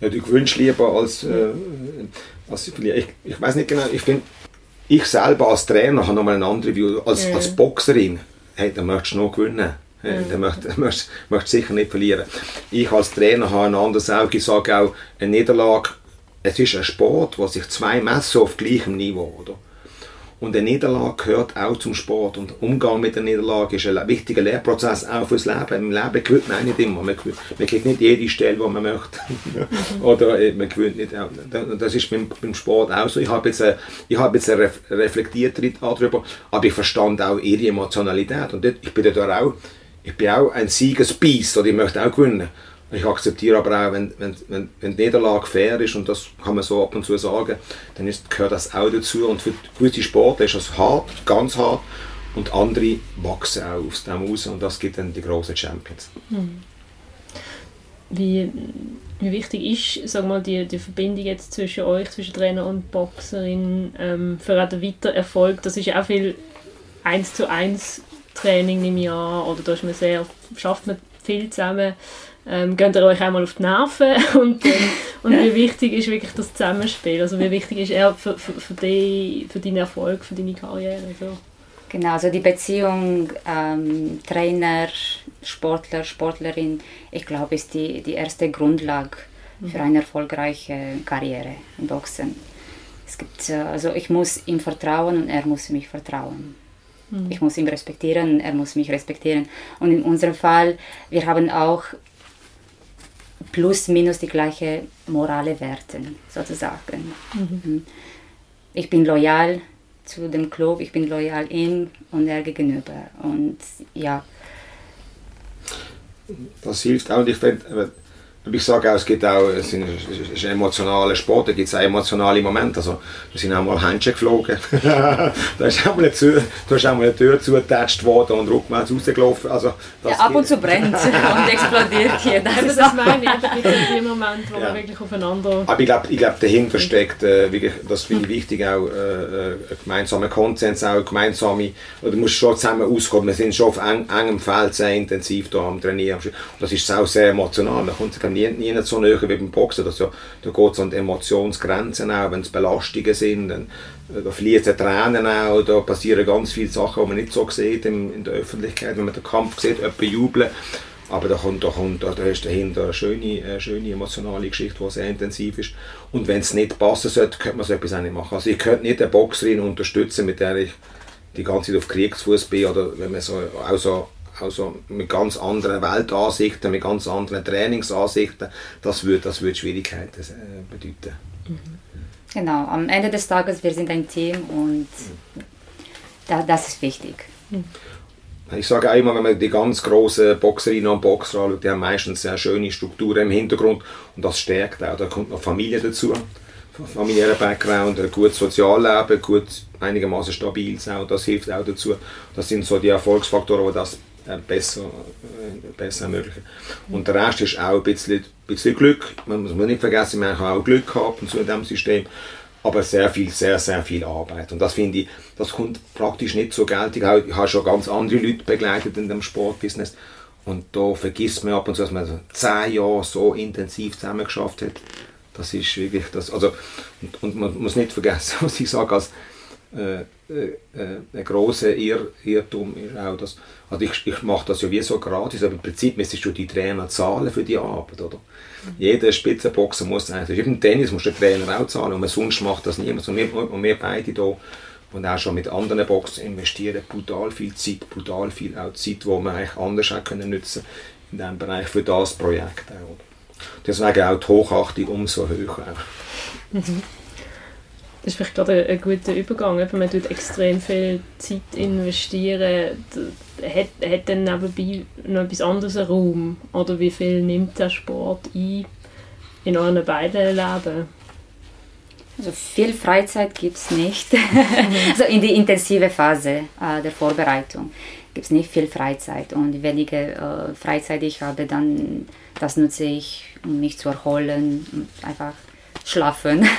Ja, du gewünscht lieber als, äh, als ich. Ich, weiß nicht genau, ich finde, ich selber als Trainer habe nochmal eine andere View. Als, ja. als Boxerin, hey, dann möchtest du noch gewinnen. Ja. Dann möchtest du möcht sicher nicht verlieren. Ich als Trainer habe ein anderes Auge, ich sage auch, eine Niederlage, es ist ein Sport, wo sich zwei messen auf gleichem Niveau, oder? Und eine Niederlage gehört auch zum Sport. Und Umgang mit der Niederlage ist ein wichtiger Lehrprozess auch fürs Leben. Im Leben gewinnt man nicht immer. Man, gewinnt, man kriegt nicht jede Stelle, die man möchte. Oder äh, man gewinnt nicht. Das ist beim, beim Sport auch so. Ich habe jetzt, eine, ich habe jetzt eine reflektiert darüber, aber ich verstand auch ihre Emotionalität. Und ich bin da auch, ich bin auch ein Siegesbiest oder ich möchte auch gewinnen. Ich akzeptiere aber auch, wenn, wenn, wenn, wenn die Niederlage fair ist, und das kann man so ab und zu sagen, dann ist, gehört das auch dazu. Und für gewisse Sportler ist das hart, ganz hart. Und andere wachsen auch aus dem raus und das gibt dann die großen Champions. Hm. Wie, wie wichtig ist sag mal, die, die Verbindung jetzt zwischen euch, zwischen Trainer und Boxerin ähm, für den weiteren Erfolg? Das ist auch viel eins zu eins Training im Jahr oder da ist man sehr, schafft man viel zusammen ähm, geht ihr euch einmal auf die Nerven und, ähm, und wie wichtig ist wirklich das Zusammenspiel? Also wie wichtig ist er für, für, für, die, für deinen Erfolg, für deine Karriere? So? Genau, also die Beziehung ähm, Trainer, Sportler, Sportlerin, ich glaube, ist die, die erste Grundlage mhm. für eine erfolgreiche Karriere im Boxen. Es gibt, äh, also ich muss ihm vertrauen und er muss mich vertrauen. Mhm. Ich muss ihn respektieren, er muss mich respektieren. Und in unserem Fall, wir haben auch plus minus die gleiche morale Werte sozusagen. Mhm. mhm. Ich bin loyal zu dem Club, ich bin loyal ihm und er gegenüber und ja. Das hilft auch und ich finde, ich sage auch, es gibt auch, es ist, ein emotionaler Sport, da gibt es auch emotionale Momente. Also, wir sind auch mal Händchen geflogen. da ist auch mal eine Tür, da ist auch mal eine Tür zugetatscht worden und rückwärts rausgelaufen. Also, ja, ab und zu brennt und explodiert hier. Das, das ist meine ich, die Moment, wo ja. man wirklich aufeinander... Aber ich glaube, ich glaub, dahinter steckt, äh, wirklich, das finde ich wichtig, auch äh, äh gemeinsame Konsens, auch gemeinsame, oder muss schon zusammen auskommen. Wir sind schon auf eng, engem Feld sehr intensiv da am Trainieren. Und das ist auch sehr emotional. Man kommt nie, nie so näher wie beim Boxen. Das ja, da geht es an die Emotionsgrenzen auch, wenn es Belastungen sind. Dann, äh, da fließen Tränen auch, da passieren ganz viele Sachen, die man nicht so sieht in, in der Öffentlichkeit. Wenn man den Kampf sieht, jemand jubeln. Aber da kommt, da kommt, da ist dahinter eine schöne, eine schöne emotionale Geschichte, die sehr intensiv ist. Und wenn es nicht passen sollte, könnte man so etwas auch nicht machen. Also ich könnte nicht eine Boxerin unterstützen, mit der ich die ganze Zeit auf Kriegsfuß bin, oder wenn man so, auch so also mit ganz anderen Weltansichten, mit ganz anderen Trainingsansichten, das würde, das würde Schwierigkeiten äh, bedeuten. Mhm. Genau, am Ende des Tages, wir sind ein Team und da, das ist wichtig. Mhm. Ich sage auch immer, wenn man die ganz großen Boxerinnen und Boxer anschaut, die haben meistens sehr schöne Strukturen im Hintergrund und das stärkt auch. Da kommt noch Familie dazu, familiärer Background, ein gutes Sozialleben, gut einigermaßen stabil sein, das hilft auch dazu. Das sind so die Erfolgsfaktoren, die das besser, äh, besser ermöglichen. Und der Rest ist auch ein bisschen, bisschen Glück. Man muss nicht vergessen, man kann auch Glück haben in diesem System. Aber sehr viel, sehr, sehr viel Arbeit. Und das finde ich, das kommt praktisch nicht so geltig. Ich habe schon ganz andere Leute begleitet in dem Sportbusiness. Und da vergisst man ab und zu, dass man zehn Jahre so intensiv zusammengeschafft hat. Das ist wirklich das. Also, und, und man muss nicht vergessen, was ich sage, als äh, äh, ein großer Irr Irrtum ist auch, dass also ich, ich mache das ja wie so gratis, aber im Prinzip müsstest du die Trainer zahlen für die Arbeit, oder? Mhm. Jeder Spitzenboxer muss eigentlich, im Tennis muss der Trainer auch zahlen und sonst macht das niemand. Und wir, und wir beide hier und auch schon mit anderen Boxen investieren brutal viel Zeit, brutal viel auch Zeit, die man eigentlich anders auch können nutzen in diesem Bereich für das Projekt auch. Deswegen auch die Hochachtung umso höher. Mhm. Das ist vielleicht gerade ein, guter Übergang. Man tut extrem viel Zeit investieren. Hat, hat dann nebenbei noch etwas anderes einen Raum? Oder wie viel nimmt der Sport ein in euren beiden Leben? Also viel Freizeit gibt es nicht. also in die intensive Phase äh, der Vorbereitung gibt es nicht viel Freizeit. Und wenige äh, Freizeit ich habe, dann das nutze ich, um mich zu erholen und einfach schlafen.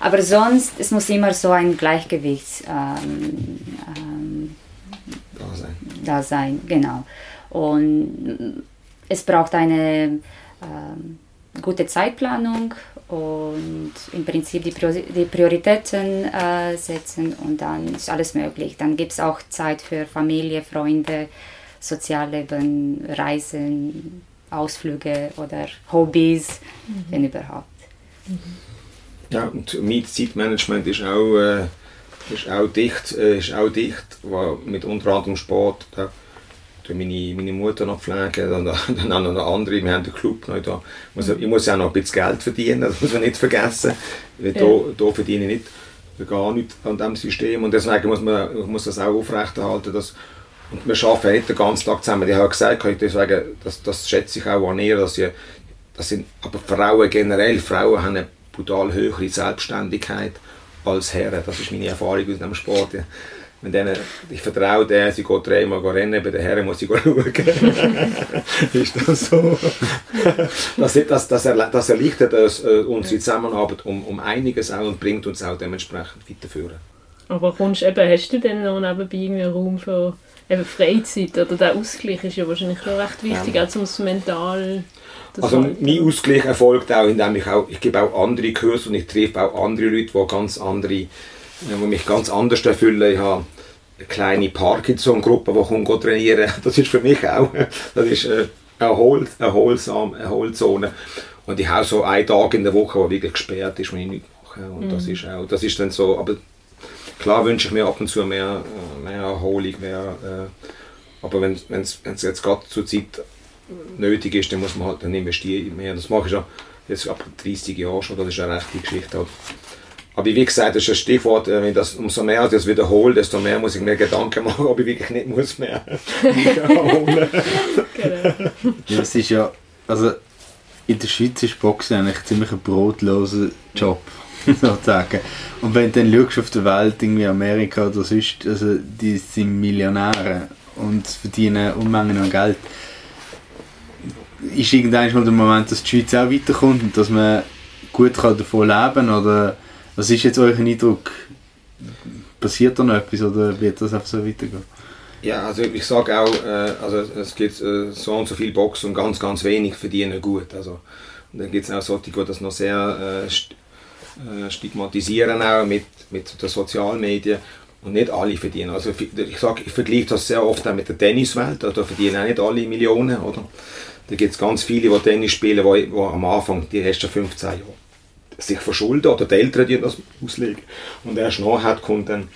Aber sonst, es muss immer so ein Gleichgewicht ähm, ähm, da, sein. da sein. Genau. Und es braucht eine ähm, gute Zeitplanung und im Prinzip die, die Prioritäten äh, setzen und dann ist alles möglich. Dann gibt es auch Zeit für Familie, Freunde, Sozialleben, Reisen, Ausflüge oder Hobbys, mhm. wenn überhaupt. Mhm. Ja, und mein Zeitmanagement ist auch, äh, ist auch dicht, äh, ist auch dicht mit unter anderem Sport. Da meine, meine Mutter noch pflegen, dann, dann auch noch andere, wir haben den Club noch da. Ich muss ja auch noch ein bisschen Geld verdienen, das muss man nicht vergessen. Weil ja. da, da verdiene ich nicht, gar nicht an diesem System und deswegen muss man muss das auch aufrechterhalten, dass und wir arbeiten nicht den ganzen Tag zusammen. Ich habe gesagt, deswegen, das, das schätze ich auch an ihr, dass sie, das sind, aber Frauen generell, Frauen haben eine brutal höhere Selbstständigkeit als Herren. Das ist meine Erfahrung aus dem Sport. Wenn denen, ich vertraue denen, sie geht dreimal rennen, bei den Herren muss ich schauen. ist das so? das, das, das, das erleichtert uns, äh, unsere Zusammenarbeit um, um einiges auch und bringt uns auch dementsprechend weiterführen. Aber kommst eben, hast du denn noch nebenbei irgendwie Raum für eben Freizeit oder der Ausgleich ist ja wahrscheinlich schon recht wichtig, ja. auch um es mental also halt, mein Ausgleich erfolgt auch, indem ich auch, ich gebe auch andere Kurse und ich treffe auch andere Leute, die ganz andere, die mich ganz anders erfüllen. Ich habe eine kleine Parkinson-Gruppe, die kommt trainieren. Das ist für mich auch, das ist eine, erholsam, Erholzone. Und ich habe so einen Tag in der Woche, der wirklich gesperrt ist, wenn ich nichts mache. Und mhm. das ist auch, das ist dann so, aber klar wünsche ich mir ab und zu mehr, mehr Erholung, mehr, äh, aber wenn es jetzt gerade zur Zeit nötig ist, dann muss man halt dann investieren mehr. Das mache ich schon jetzt ab 30 Jahren schon, das ist eine rechte Geschichte. Halt. Aber wie gesagt, das ist ein Stichwort, äh, wenn das, umso mehr ich das wiederhole, desto mehr muss ich mir Gedanken machen, ob ich wirklich nicht muss mehr wiederholen. genau. Ja, es ist ja, also in der Schweiz ist Boxen eigentlich ziemlich ein brotloser Job, sozusagen. Und wenn du dann schaust auf der Welt, irgendwie Amerika oder sonst, also die sind Millionäre und verdienen Unmengen an Geld ist irgendwann mal der Moment, dass die Schweiz auch weiterkommt und dass man gut kann davon leben kann? Oder was ist jetzt euer Eindruck? Passiert da noch etwas oder wird das einfach so weitergehen? Ja, also ich sage auch, äh, also es gibt äh, so und so viel Boxen und ganz, ganz wenig verdienen gut. Also, dann gibt es auch solche, die das noch sehr äh, äh, stigmatisieren auch mit, mit den Sozialmedien und nicht alle verdienen. Also ich sage, ich vergleiche das sehr oft auch mit der Tenniswelt, da verdienen auch nicht alle Millionen, oder? Da gibt es ganz viele, die Tennis spielen, die, die am Anfang, die ersten 15 Jahre, sich verschulden oder die Eltern die das auslegen. Und erst nachher kommt dann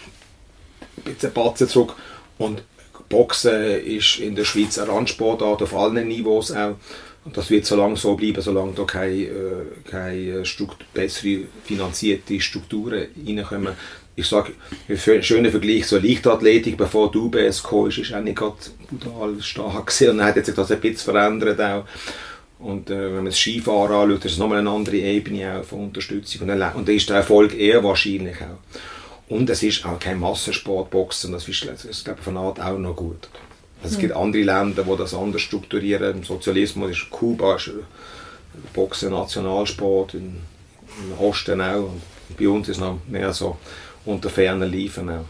ein bisschen Batzen zurück. Und Boxen ist in der Schweiz ein Randsportart auf allen Niveaus auch. Und das wird so lange so bleiben, solange da keine, äh, keine bessere finanzierte Strukturen reinkommen ich sage, ein schöner Vergleich, so Leichtathletik, bevor die UBS kam, ist, ist auch nicht gerade brutal stark gewesen. Und dann hat sich das ein bisschen verändert auch. Und äh, wenn man das Skifahren anschaut, ist es nochmal eine andere Ebene auch von Unterstützung. Und, und da ist der Erfolg eher wahrscheinlich auch. Und es ist auch kein Massensportboxen, das ist, das ist glaube ich, von Art auch noch gut. Also es gibt andere Länder, die das anders strukturieren. Im Sozialismus ist Kuba ist Boxen Nationalsport, im Osten auch. Und bei uns ist es noch mehr so unter fernen Liefen auch.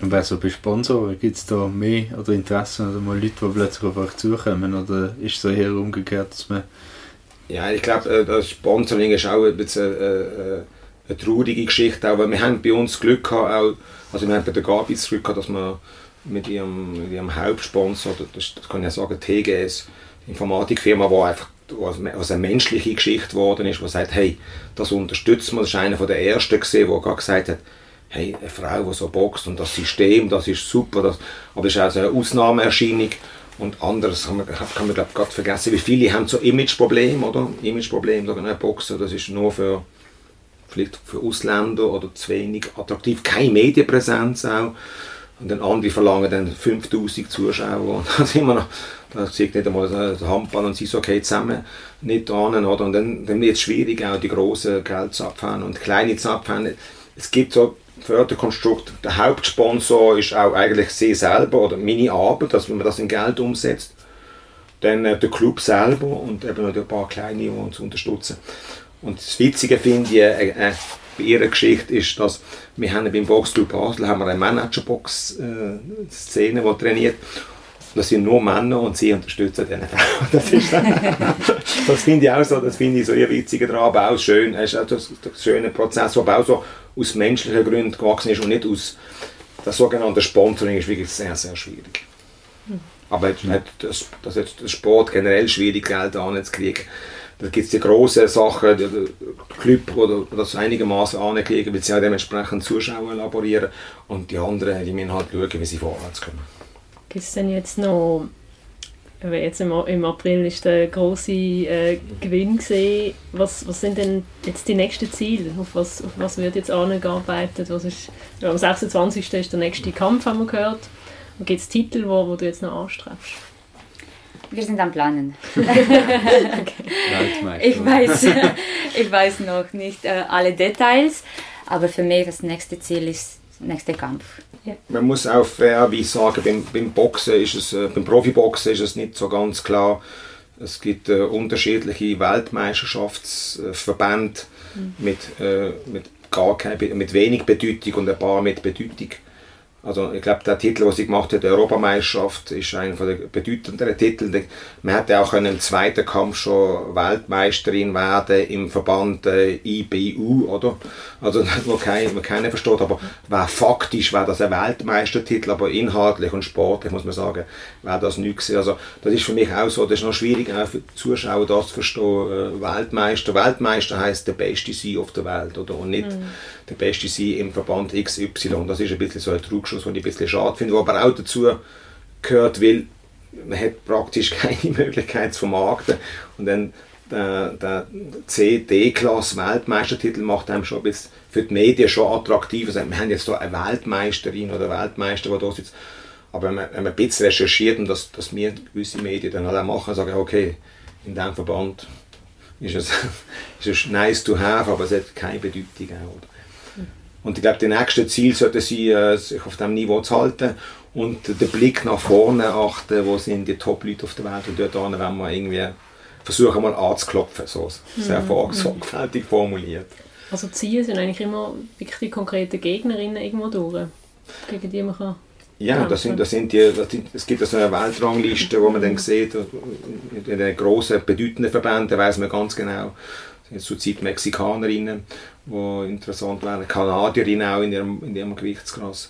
Und wer so bei Sponsoren, gibt es da mehr oder Interesse oder mal Leute, die plötzlich auf euch zukommen oder ist es so eher umgekehrt, dass man... Ja, ich glaube, äh, das Sponsoring ist auch ein bisschen äh, äh, eine traurige Geschichte, auch, weil wir haben bei uns Glück gehabt, auch, also wir haben bei der Gabi das Glück gehabt, dass wir mit ihrem, mit ihrem Hauptsponsor, das, das kann ich ja sagen, TGS, Informatikfirma, die einfach was eine menschliche Geschichte geworden ist, die sagt, hey, das unterstützen wir, das ist einer der ersten gesehen, der gerade gesagt hat, hey, eine Frau, die so boxt und das System, das ist super, das, aber es ist auch so eine Ausnahmeerscheinung. Und anderes kann man, kann man glaube gerade vergessen, wie viele haben so Imageprobleme, oder? Imageprobleme, sagen, Boxen, das ist nur für, vielleicht für Ausländer oder zu wenig attraktiv, keine Medienpräsenz auch. Und dann andere verlangen dann 5000 Zuschauer. Und dann sind wir noch, da sieht nicht einmal der Handball und so, okay, zusammen nicht dran, oder? Und dann, dann wird es schwierig, auch die grossen Geld zu abfahren und kleine zu abfahren. Es gibt so Förderkonstrukt, der Hauptsponsor ist auch eigentlich sie selber oder meine Arbeit, dass man das in Geld umsetzt. Dann äh, der Club selber und eben noch ein paar kleine, die uns unterstützen. Und das Witzige finde ich äh, äh, bei ihrer Geschichte ist, dass wir haben beim Boxclub Basel haben wir eine Managerbox-Szene, die trainiert das sind nur Männer und sie unterstützen diese Frauen. Das, das finde ich auch so, das finde ich so ihr witziger daran, aber auch schön, es ist auch das, das schöne Prozess, der auch so aus menschlichen Gründen gewachsen ist und nicht aus das sogenannte Sponsoring ist wirklich sehr, sehr schwierig. Hm. Aber das, das, das ist Sport generell schwierig, Geld anzukriegen. Da gibt es die grossen Sachen, die, die Club, die das einigermaßen ankriegen, weil sie auch dementsprechend Zuschauer laborieren. Und die anderen, die müssen halt schauen, wie sie vorwärts kommen. Gibt es denn jetzt noch Jetzt im, im April ist der große äh, Gewinn gesehen. Was, was sind denn jetzt die nächsten Ziele? Auf was, auf was wird jetzt angearbeitet? Was ist, am 26. ist der nächste Kampf, haben wir gehört. Gibt es Titel, wo du jetzt noch anstrebst? Wir sind am Planen. okay. ich, weiß, ich weiß noch nicht äh, alle Details, aber für mich das nächste Ziel ist der nächste Kampf. Ja. Man muss auch fairerweise sagen, beim, beim Boxen ist es, äh, beim Profiboxen ist es nicht so ganz klar. Es gibt äh, unterschiedliche Weltmeisterschaftsverbände mhm. mit, äh, mit, gar kein, mit wenig Bedeutung und ein paar mit Bedeutung. Also ich glaube, der Titel, den sie gemacht hat, die Europameisterschaft, ist einer der bedeutenderen Titel. Man hätte auch im zweiten Kampf schon Weltmeisterin werden im Verband äh, IBU, oder? Also wo kein, keiner versteht, aber war faktisch wäre das ein Weltmeistertitel, aber inhaltlich und sportlich muss man sagen, wäre das nichts. Also das ist für mich auch so, das ist noch schwierig auch für die Zuschauer das zu verstehen. Äh, Weltmeister, Weltmeister heißt der beste sein auf der Welt, oder? Und nicht mhm. Der beste sein im Verband XY. Das ist ein bisschen so ein Trugschluss den ich ein bisschen schade finde, der aber auch dazu gehört, weil man hat praktisch keine Möglichkeit zu vermarkten und dann der, der C-D-Klasse Weltmeistertitel macht einem schon bisschen für die Medien schon attraktiv. Also wir haben jetzt hier eine Weltmeisterin oder Weltmeister, der da sitzt. Aber wenn man, wenn man ein bisschen recherchiert und das, das wir gewisse Medien dann auch machen, sagen, okay, in diesem Verband ist es, ist es nice to have, aber es hat keine Bedeutung. Auch, und ich glaube, die nächste Ziel sollte sein, äh, sich auf diesem Niveau zu halten und den Blick nach vorne achten, wo sind die Top-Leute auf der Welt und dort wenn wir irgendwie versuchen mal anzuklopfen, so sehr mhm. sorgfältig formuliert. Also Ziele sind eigentlich immer wirklich die konkreten Gegnerinnen irgendwo durch, gegen die man kann ja, das sind, das sind die, das sind, es gibt so eine Weltrangliste, wo man dann sieht, in den grossen, bedeutenden Verbänden weiß man ganz genau, jetzt zurzeit Mexikanerinnen, die interessant wären, Kanadierinnen auch in ihrem, in ihrem Gewichtsklasse.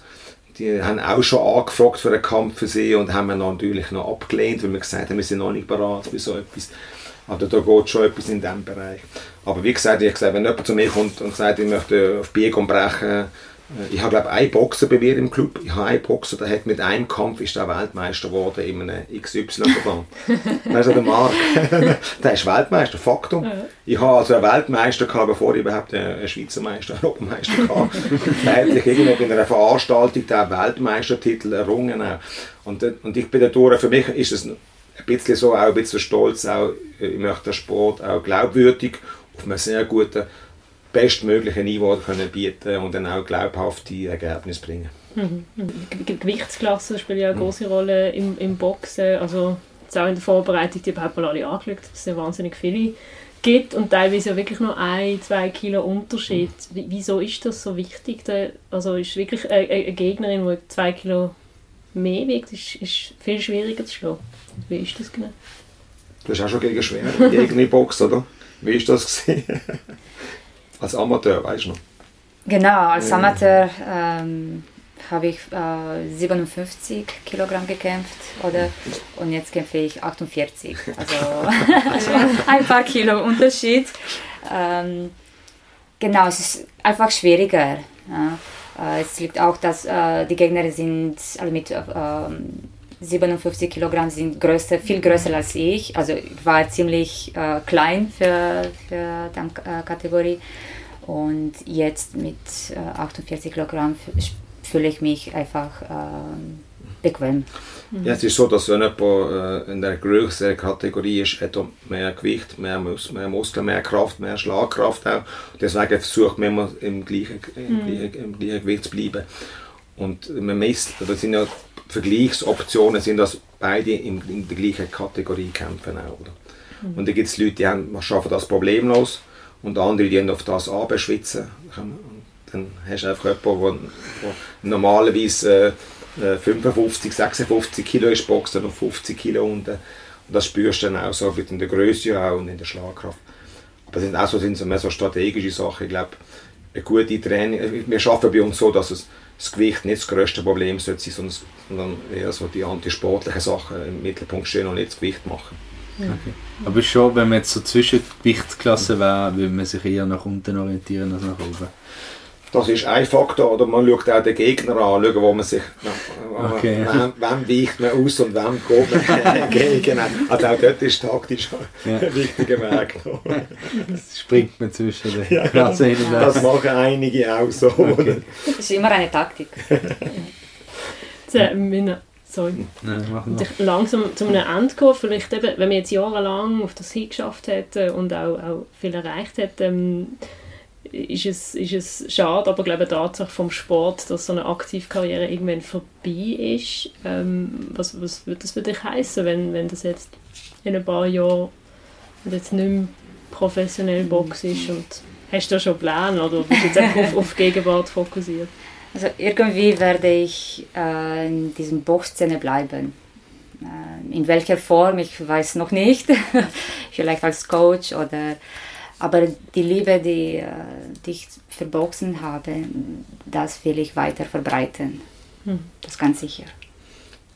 Die haben auch schon angefragt für einen Kampf für sie und haben wir natürlich noch abgelehnt, weil wir gesagt haben, wir sind noch nicht bereit für so etwas. Aber da geht schon etwas in diesem Bereich. Aber wie gesagt, ich gesagt, wenn jemand zu mir kommt und sagt, ich möchte auf Biegen Brechen ich habe glaube einen Boxer bei mir im Club. Ich habe einen Boxer, der hat mit einem Kampf ist der Weltmeister geworden in einem XY-Verband. also der Marc, der ist Weltmeister, Faktum. Ich habe also einen Weltmeister gehabt, bevor ich überhaupt einen Schweizer Meister, einen Europameister hatte. da hätte ich irgendwo bei einer Veranstaltung den Weltmeistertitel errungen. Und, und ich bin dadurch, für mich ist es ein bisschen so, auch ein bisschen stolz, auch, ich möchte den Sport auch glaubwürdig auf einem sehr guten bestmögliche Niveau können bieten und dann auch glaubhafte Ergebnisse bringen. Mhm. Gewichtsklassen spielen ja eine große Rolle im, im Boxen. Also jetzt auch in der Vorbereitung, die überhaupt mal alle angeschaut, dass es ja wahnsinnig viele gibt und teilweise ja wirklich nur ein, zwei Kilo Unterschied. Wieso ist das so wichtig? Also ist wirklich eine, eine Gegnerin, die zwei Kilo mehr wiegt, ist, ist viel schwieriger zu schlagen. Wie ist das genau? Du hast auch schon gegen schwere Gegner Box, oder? Wie ist das gesehen? Als Amateur, weißt du noch? Genau, als Amateur ähm, habe ich äh, 57 Kilogramm gekämpft oder, und jetzt kämpfe ich 48. Also ein paar Kilo Unterschied. Ähm, genau, es ist einfach schwieriger. Ja. Äh, es liegt auch, dass äh, die Gegner sind also mit 57 ähm, Kilogramm sind größer, viel größer als ich. Also ich war ziemlich äh, klein für, für die äh, Kategorie. Und jetzt mit äh, 48 Kilogramm fühle ich mich einfach äh, bequem. Ja, es ist so, dass wenn jemand äh, in der größeren Kategorie ist, hat er mehr Gewicht, mehr, Mus mehr Muskeln, mehr Kraft, mehr Schlagkraft auch. Deswegen versucht man immer im gleichen, im, mhm. gleichen, im gleichen Gewicht zu bleiben. Und man misst, das sind ja Vergleichsoptionen, sind das beide in, in der gleichen Kategorie kämpfen auch. Oder? Mhm. Und da gibt es Leute, die haben, schaffen das problemlos und andere, die auf das anbeschwitzen. Dann hast du einfach jemanden, der normalerweise äh, 55, äh, 56 Kilo ist, boxt noch 50 Kilo unten. Und das spürst du dann auch so in der Größe und in der Schlagkraft. Aber das sind auch so, sind so, mehr so strategische Sachen. Ich glaube, eine gute Training, äh, wir arbeiten bei uns so, dass es, das Gewicht nicht das größte Problem sollte sein, sondern eher so die antisportlichen Sachen im Mittelpunkt stehen und nicht das Gewicht machen. Okay. Aber schon, wenn man jetzt so zwischen Gewichtsklassen wäre, würde man sich eher nach unten orientieren als nach oben. Das ist ein Faktor. Oder man schaut auch den Gegner an, schauen, wo man sich, Okay. wem, wem weicht man aus und wem geht man entgegen. Also auch dort ist taktisch Ja. ein wichtiger Weg. Springt man zwischen den Ja, Klassen hin und her. Das machen einige auch so. oder? Das ist immer eine Taktik. sorry. Nein, machen Und wir. langsam zu einem Ende kommen, vielleicht eben, wenn man jetzt jahrelang auf das hingeschafft hätte und auch, auch viel erreicht hat, ähm, ist, es, ist es schade, aber ich glaube, Tatsache vom Sport, dass so eine Aktivkarriere irgendwann vorbei ist, ähm, was, was würde das für dich heißen, wenn, wenn das jetzt in ein paar Jahren jetzt nicht mehr professionell Box ist und hast du da schon Pläne oder bist du jetzt einfach auf, auf die Gegenwart fokussiert? Also irgendwie werde ich äh, in diesem Boxszene bleiben. Äh, in welcher Form, ich weiß noch nicht. Vielleicht als Coach oder... Aber die Liebe, die, äh, die ich für Boxen habe, das will ich weiter verbreiten. Hm. Das ganz sicher.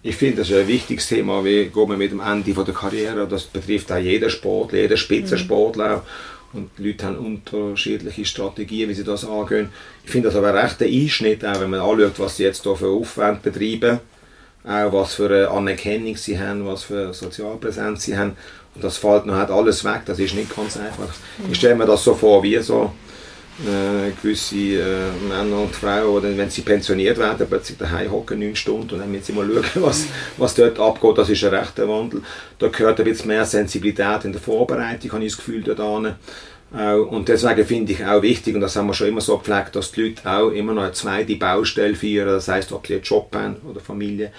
Ich finde, das ist ein wichtiges Thema, wie gehen wir mit dem Ende von der Karriere. Das betrifft auch jeden Sport, jeden Spitzensportler. auch. Und die Leute haben unterschiedliche Strategien, wie sie das angehen. Ich finde das aber ein rechter Einschnitt, auch wenn man anschaut, was sie jetzt hier für Aufwand betreiben, auch was für eine Anerkennung sie haben, was für eine Sozialpräsenz sie haben. Und das fällt noch halt alles weg, das ist nicht ganz einfach. Ich stelle mir das so vor, wie so äh, gewisse äh, Männer und Frauen, die, wenn sie pensioniert werden, plötzlich daheim hocken, neun Stunden und dann müssen sie mal schauen, was, was dort abgeht. Das ist ein rechter Wandel. Da gehört ein bisschen mehr Sensibilität in der Vorbereitung, habe ich das Gefühl, dort. Äh, Und deswegen finde ich auch wichtig, und das haben wir schon immer so gepflegt, dass die Leute auch immer noch eine zweite Baustelle führen, das heisst, ob sie einen Job haben oder Familie.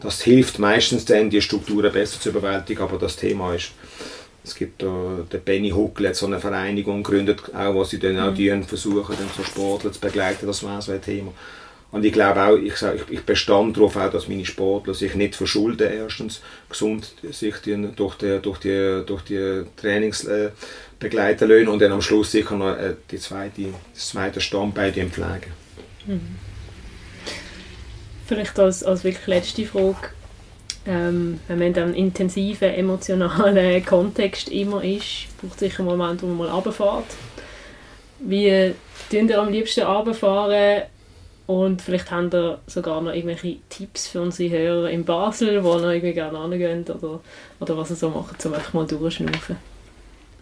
Das hilft meistens dann, die Strukturen besser zu bewältigen, aber das Thema ist, es gibt da, der Benny Huckel hat so eine Vereinigung gegründet, auch, wo sie dann auch die versuchen, dann so Sportler zu begleiten, das wäre so ein Thema. Und ich glaube auch, ich, sag- ich, ich bestand darauf auch, dass meine Sportler sich nicht verschulden, erstens, gesund sich die, durch, die, durch, die, durch die Trainings äh, begleiten lassen und dann am Schluss sicher noch äh, die zweite, das zweite Standbein die pflegen. Vielleicht als, als wirklich letzte Frage, ähm, wenn man in diesem intensiven, emotionalen Kontext immer ist, braucht sicher einen Moment, wo man mal runterfährt. Wie tun ihr am liebsten runterfahren? Und vielleicht habt ihr sogar noch irgendwelche Tipps für unsere Hörer in Basel, wo ihr irgendwie gerne hingehen oder, oder was ihr so macht, um einfach mal durchschnaufen.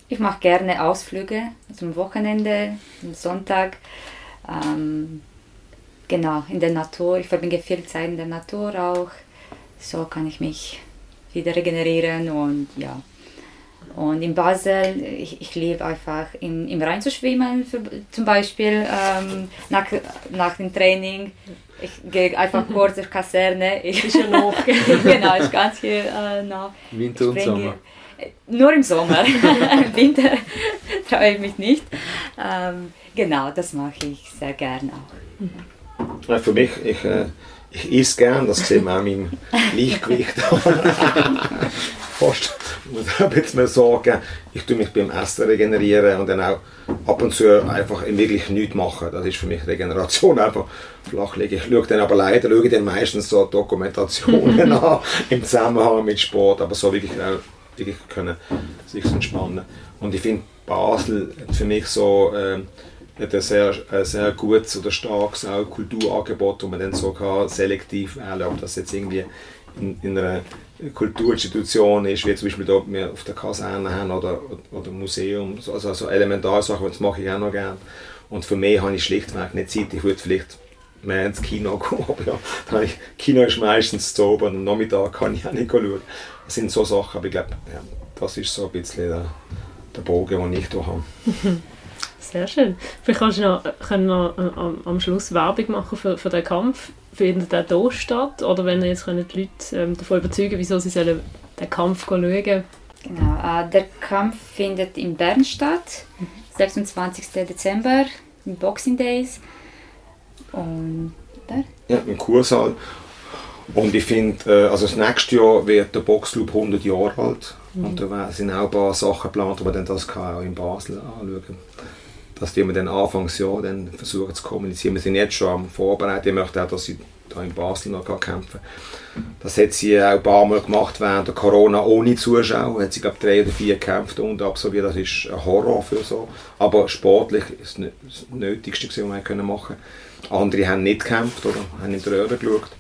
Ich mache gerne Ausflüge, also am Wochenende, am Sonntag. Ähm, genau, in der Natur. Ich verbringe viel Zeit in der Natur auch. So kann ich mich wieder regenerieren und ja. Und in Basel, ich, ich liebe einfach im, im Rhein zu schwimmen, für, zum Beispiel ähm, nach, nach dem Training. Ich gehe einfach kurz zur Kaserne. Ich, Ist ja noch. genau, ist ganz hier äh, nah. Winter und Sommer. Äh, Nur im Sommer. Im Winter traue ich mich nicht. Ähm, genau, das mache ich sehr gern auch. Ja, Für mich, ich, äh, ich esse gern, das sieht man auch in meinem Leichtgewicht. Fast. Ich muss ein bisschen mehr sagen, ich tue mich beim Essen regenerieren und dann auch ab und zu einfach wirklich nichts machen. Das ist für mich Regeneration, einfach flachlegen. Ich schaue dann aber leider schaue ich dann meistens so Dokumentationen an im Zusammenhang mit Sport, aber so wirklich auch wirklich können sich entspannen. Und ich finde Basel für mich so ähm, hat ein sehr, ein sehr gutes oder starkes auch Kulturangebot, wo man dann so kann selektiv wählen ob das jetzt irgendwie in, in einer Kulturinstitution ist, wie zum Beispiel dort wir auf der Kaserne haben oder, oder Museum, so- also, also Elementarsachen, das mache ich auch noch gerne. Und für mich habe ich schlichtweg nicht Zeit, ich würde vielleicht mehr ins Kino gehen, aber ja, Kino ist meistens zu oben und am Nachmittag kann ich auch nicht schauen. Das sind so Sachen, aber ich glaube, ja, das ist so ein bisschen der, der Bogen, den ich hier habe. Sehr schön. Vielleicht kannst du noch, können wir noch am, am Schluss Werbung machen für, für den Kampf. Findet der hier statt? Oder wenn ihr jetzt können die Leute ähm, davon überzeugen wieso sie sollen den Kampf schauen Genau, äh, der Kampf findet in Bern statt, 26. Dezember, im Boxing Days. Und da? Ja, im Kursaal. Und ich finde, äh, also das nächste Jahr wird der Boxclub 100 Jahre alt. Und da sind auch ein paar Sachen geplant, wo man dann das kann auch in Basel anschauen dass die wir dann Anfangsjahr dann versuchen zu kommunizieren. Wir sind jetzt schon am Vorbereiten. Ich möchte auch, dass sie hier in Basel noch kämpfen Das hat sie auch ein paar Mal gemacht während der Corona ohne Zuschauer. Hat sie, glaube drei oder vier gekämpft und absolviert. Das ist ein Horror für so. Aber sportlich ist das Nötigste, was wir machen können. Andere haben nicht gekämpft oder haben in die Röhre geschaut.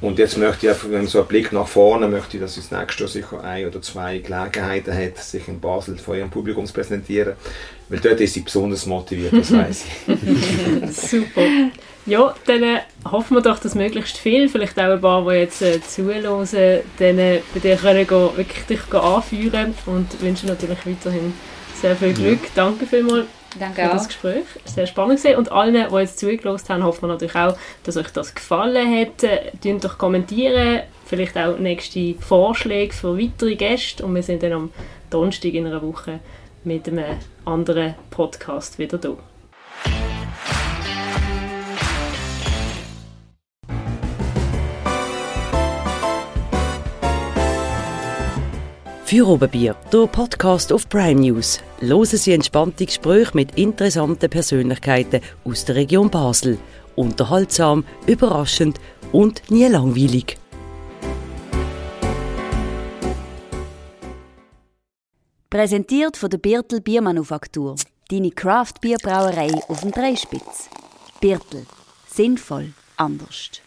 Und jetzt möchte ich, wenn so einen Blick nach vorne, möchte ich, dass das nächste Jahr sicher ein oder zwei Gelegenheiten hat, sich in Basel vor ihrem Publikum zu präsentieren. Weil dort ist sie besonders motiviert, das weiß ich. Super. Ja, dann äh, hoffen wir doch, dass möglichst viel, vielleicht auch ein paar, die jetzt äh, zuhören, dann äh, bei dir können gehen, wirklich dich anführen und wünschen natürlich weiterhin sehr viel Glück. Ja. Danke vielmals Danke für auch. das Gespräch. Sehr spannend gewesen. Und allen, die jetzt zugelassen haben, hoffen wir natürlich auch, dass euch das gefallen hat. Äh, doch kommentieren, vielleicht auch nächste Vorschläge für weitere Gäste. Und wir sind dann am Donnerstag in einer Woche mit einem anderen Podcast wieder da. Für Oberbier, der Podcast auf Prime News. Hören Sie entspannte Gespräche mit interessanten Persönlichkeiten aus der Region Basel. Unterhaltsam, überraschend und nie langweilig. Präsentiert von der Birtel Biermanufaktur. Deine Craft Bierbrauerei auf dem Dreispitz. Birtel. Sinnvoll anders.